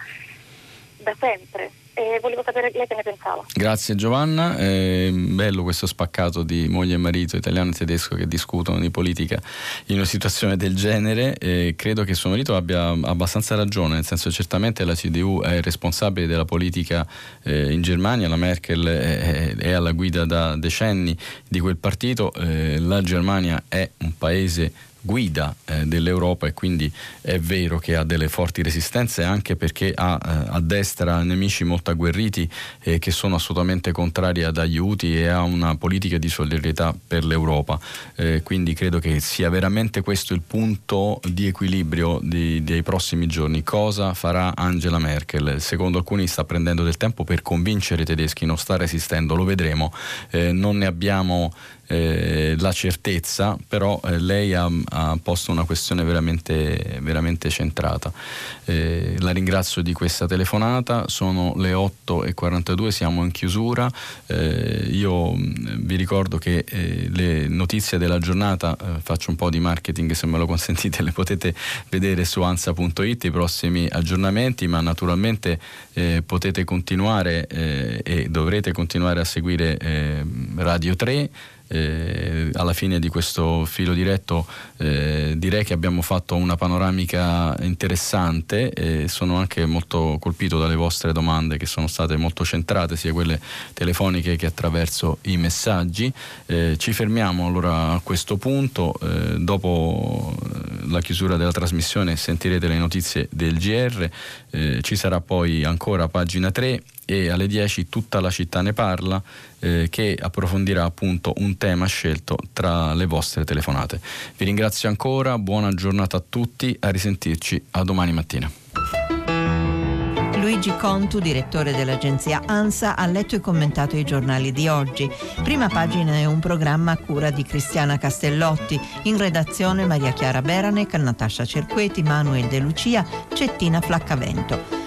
da sempre e volevo sapere lei che ne pensava. Grazie Giovanna, è bello questo spaccato di moglie e marito italiano e tedesco che discutono di politica in una situazione del genere. E credo che suo marito abbia abbastanza ragione, nel senso certamente la CDU è responsabile della politica eh, in Germania, la Merkel è, è, alla guida da decenni di quel partito, eh, la Germania è un paese guida eh, dell'Europa e quindi è vero che ha delle forti resistenze anche perché ha eh, a destra nemici molto agguerriti eh, che sono assolutamente contrari ad aiuti e ha una politica di solidarietà per l'Europa. Eh, quindi credo che sia veramente questo il punto di equilibrio di, dei prossimi giorni. Cosa farà Angela Merkel? Secondo alcuni sta prendendo del tempo per convincere i tedeschi, non sta resistendo, lo vedremo. Eh, non ne abbiamo eh, la certezza, però eh, lei ha, ha, posto una questione veramente, veramente centrata. Eh, la ringrazio di questa telefonata, sono le 8.42, siamo in chiusura. Eh, io mm, vi ricordo che eh, le notizie della giornata, faccio un po' di marketing se me lo consentite, le potete vedere su ansa.it, i prossimi aggiornamenti, ma naturalmente potete continuare e dovrete continuare a seguire Radio 3 eh, alla fine di questo filo diretto eh, direi che abbiamo fatto una panoramica interessante e sono anche molto colpito dalle vostre domande che sono state molto centrate, sia quelle telefoniche che attraverso i messaggi. Eh, ci fermiamo allora a questo punto, eh, dopo eh, la chiusura della trasmissione sentirete le notizie del GR, eh, ci sarà poi ancora pagina 3 e alle 10 tutta la città ne parla eh, che approfondirà appunto un tema scelto tra le vostre telefonate. Vi ringrazio ancora, buona giornata a tutti, a risentirci a domani mattina. Luigi Contu, direttore dell'agenzia ANSA, ha letto e commentato i giornali di oggi. Prima pagina è un programma a cura di Cristiana Castellotti, in redazione Maria Chiara Beranec, Natascia Cerqueti, Manuel De Lucia, Cettina Flaccavento.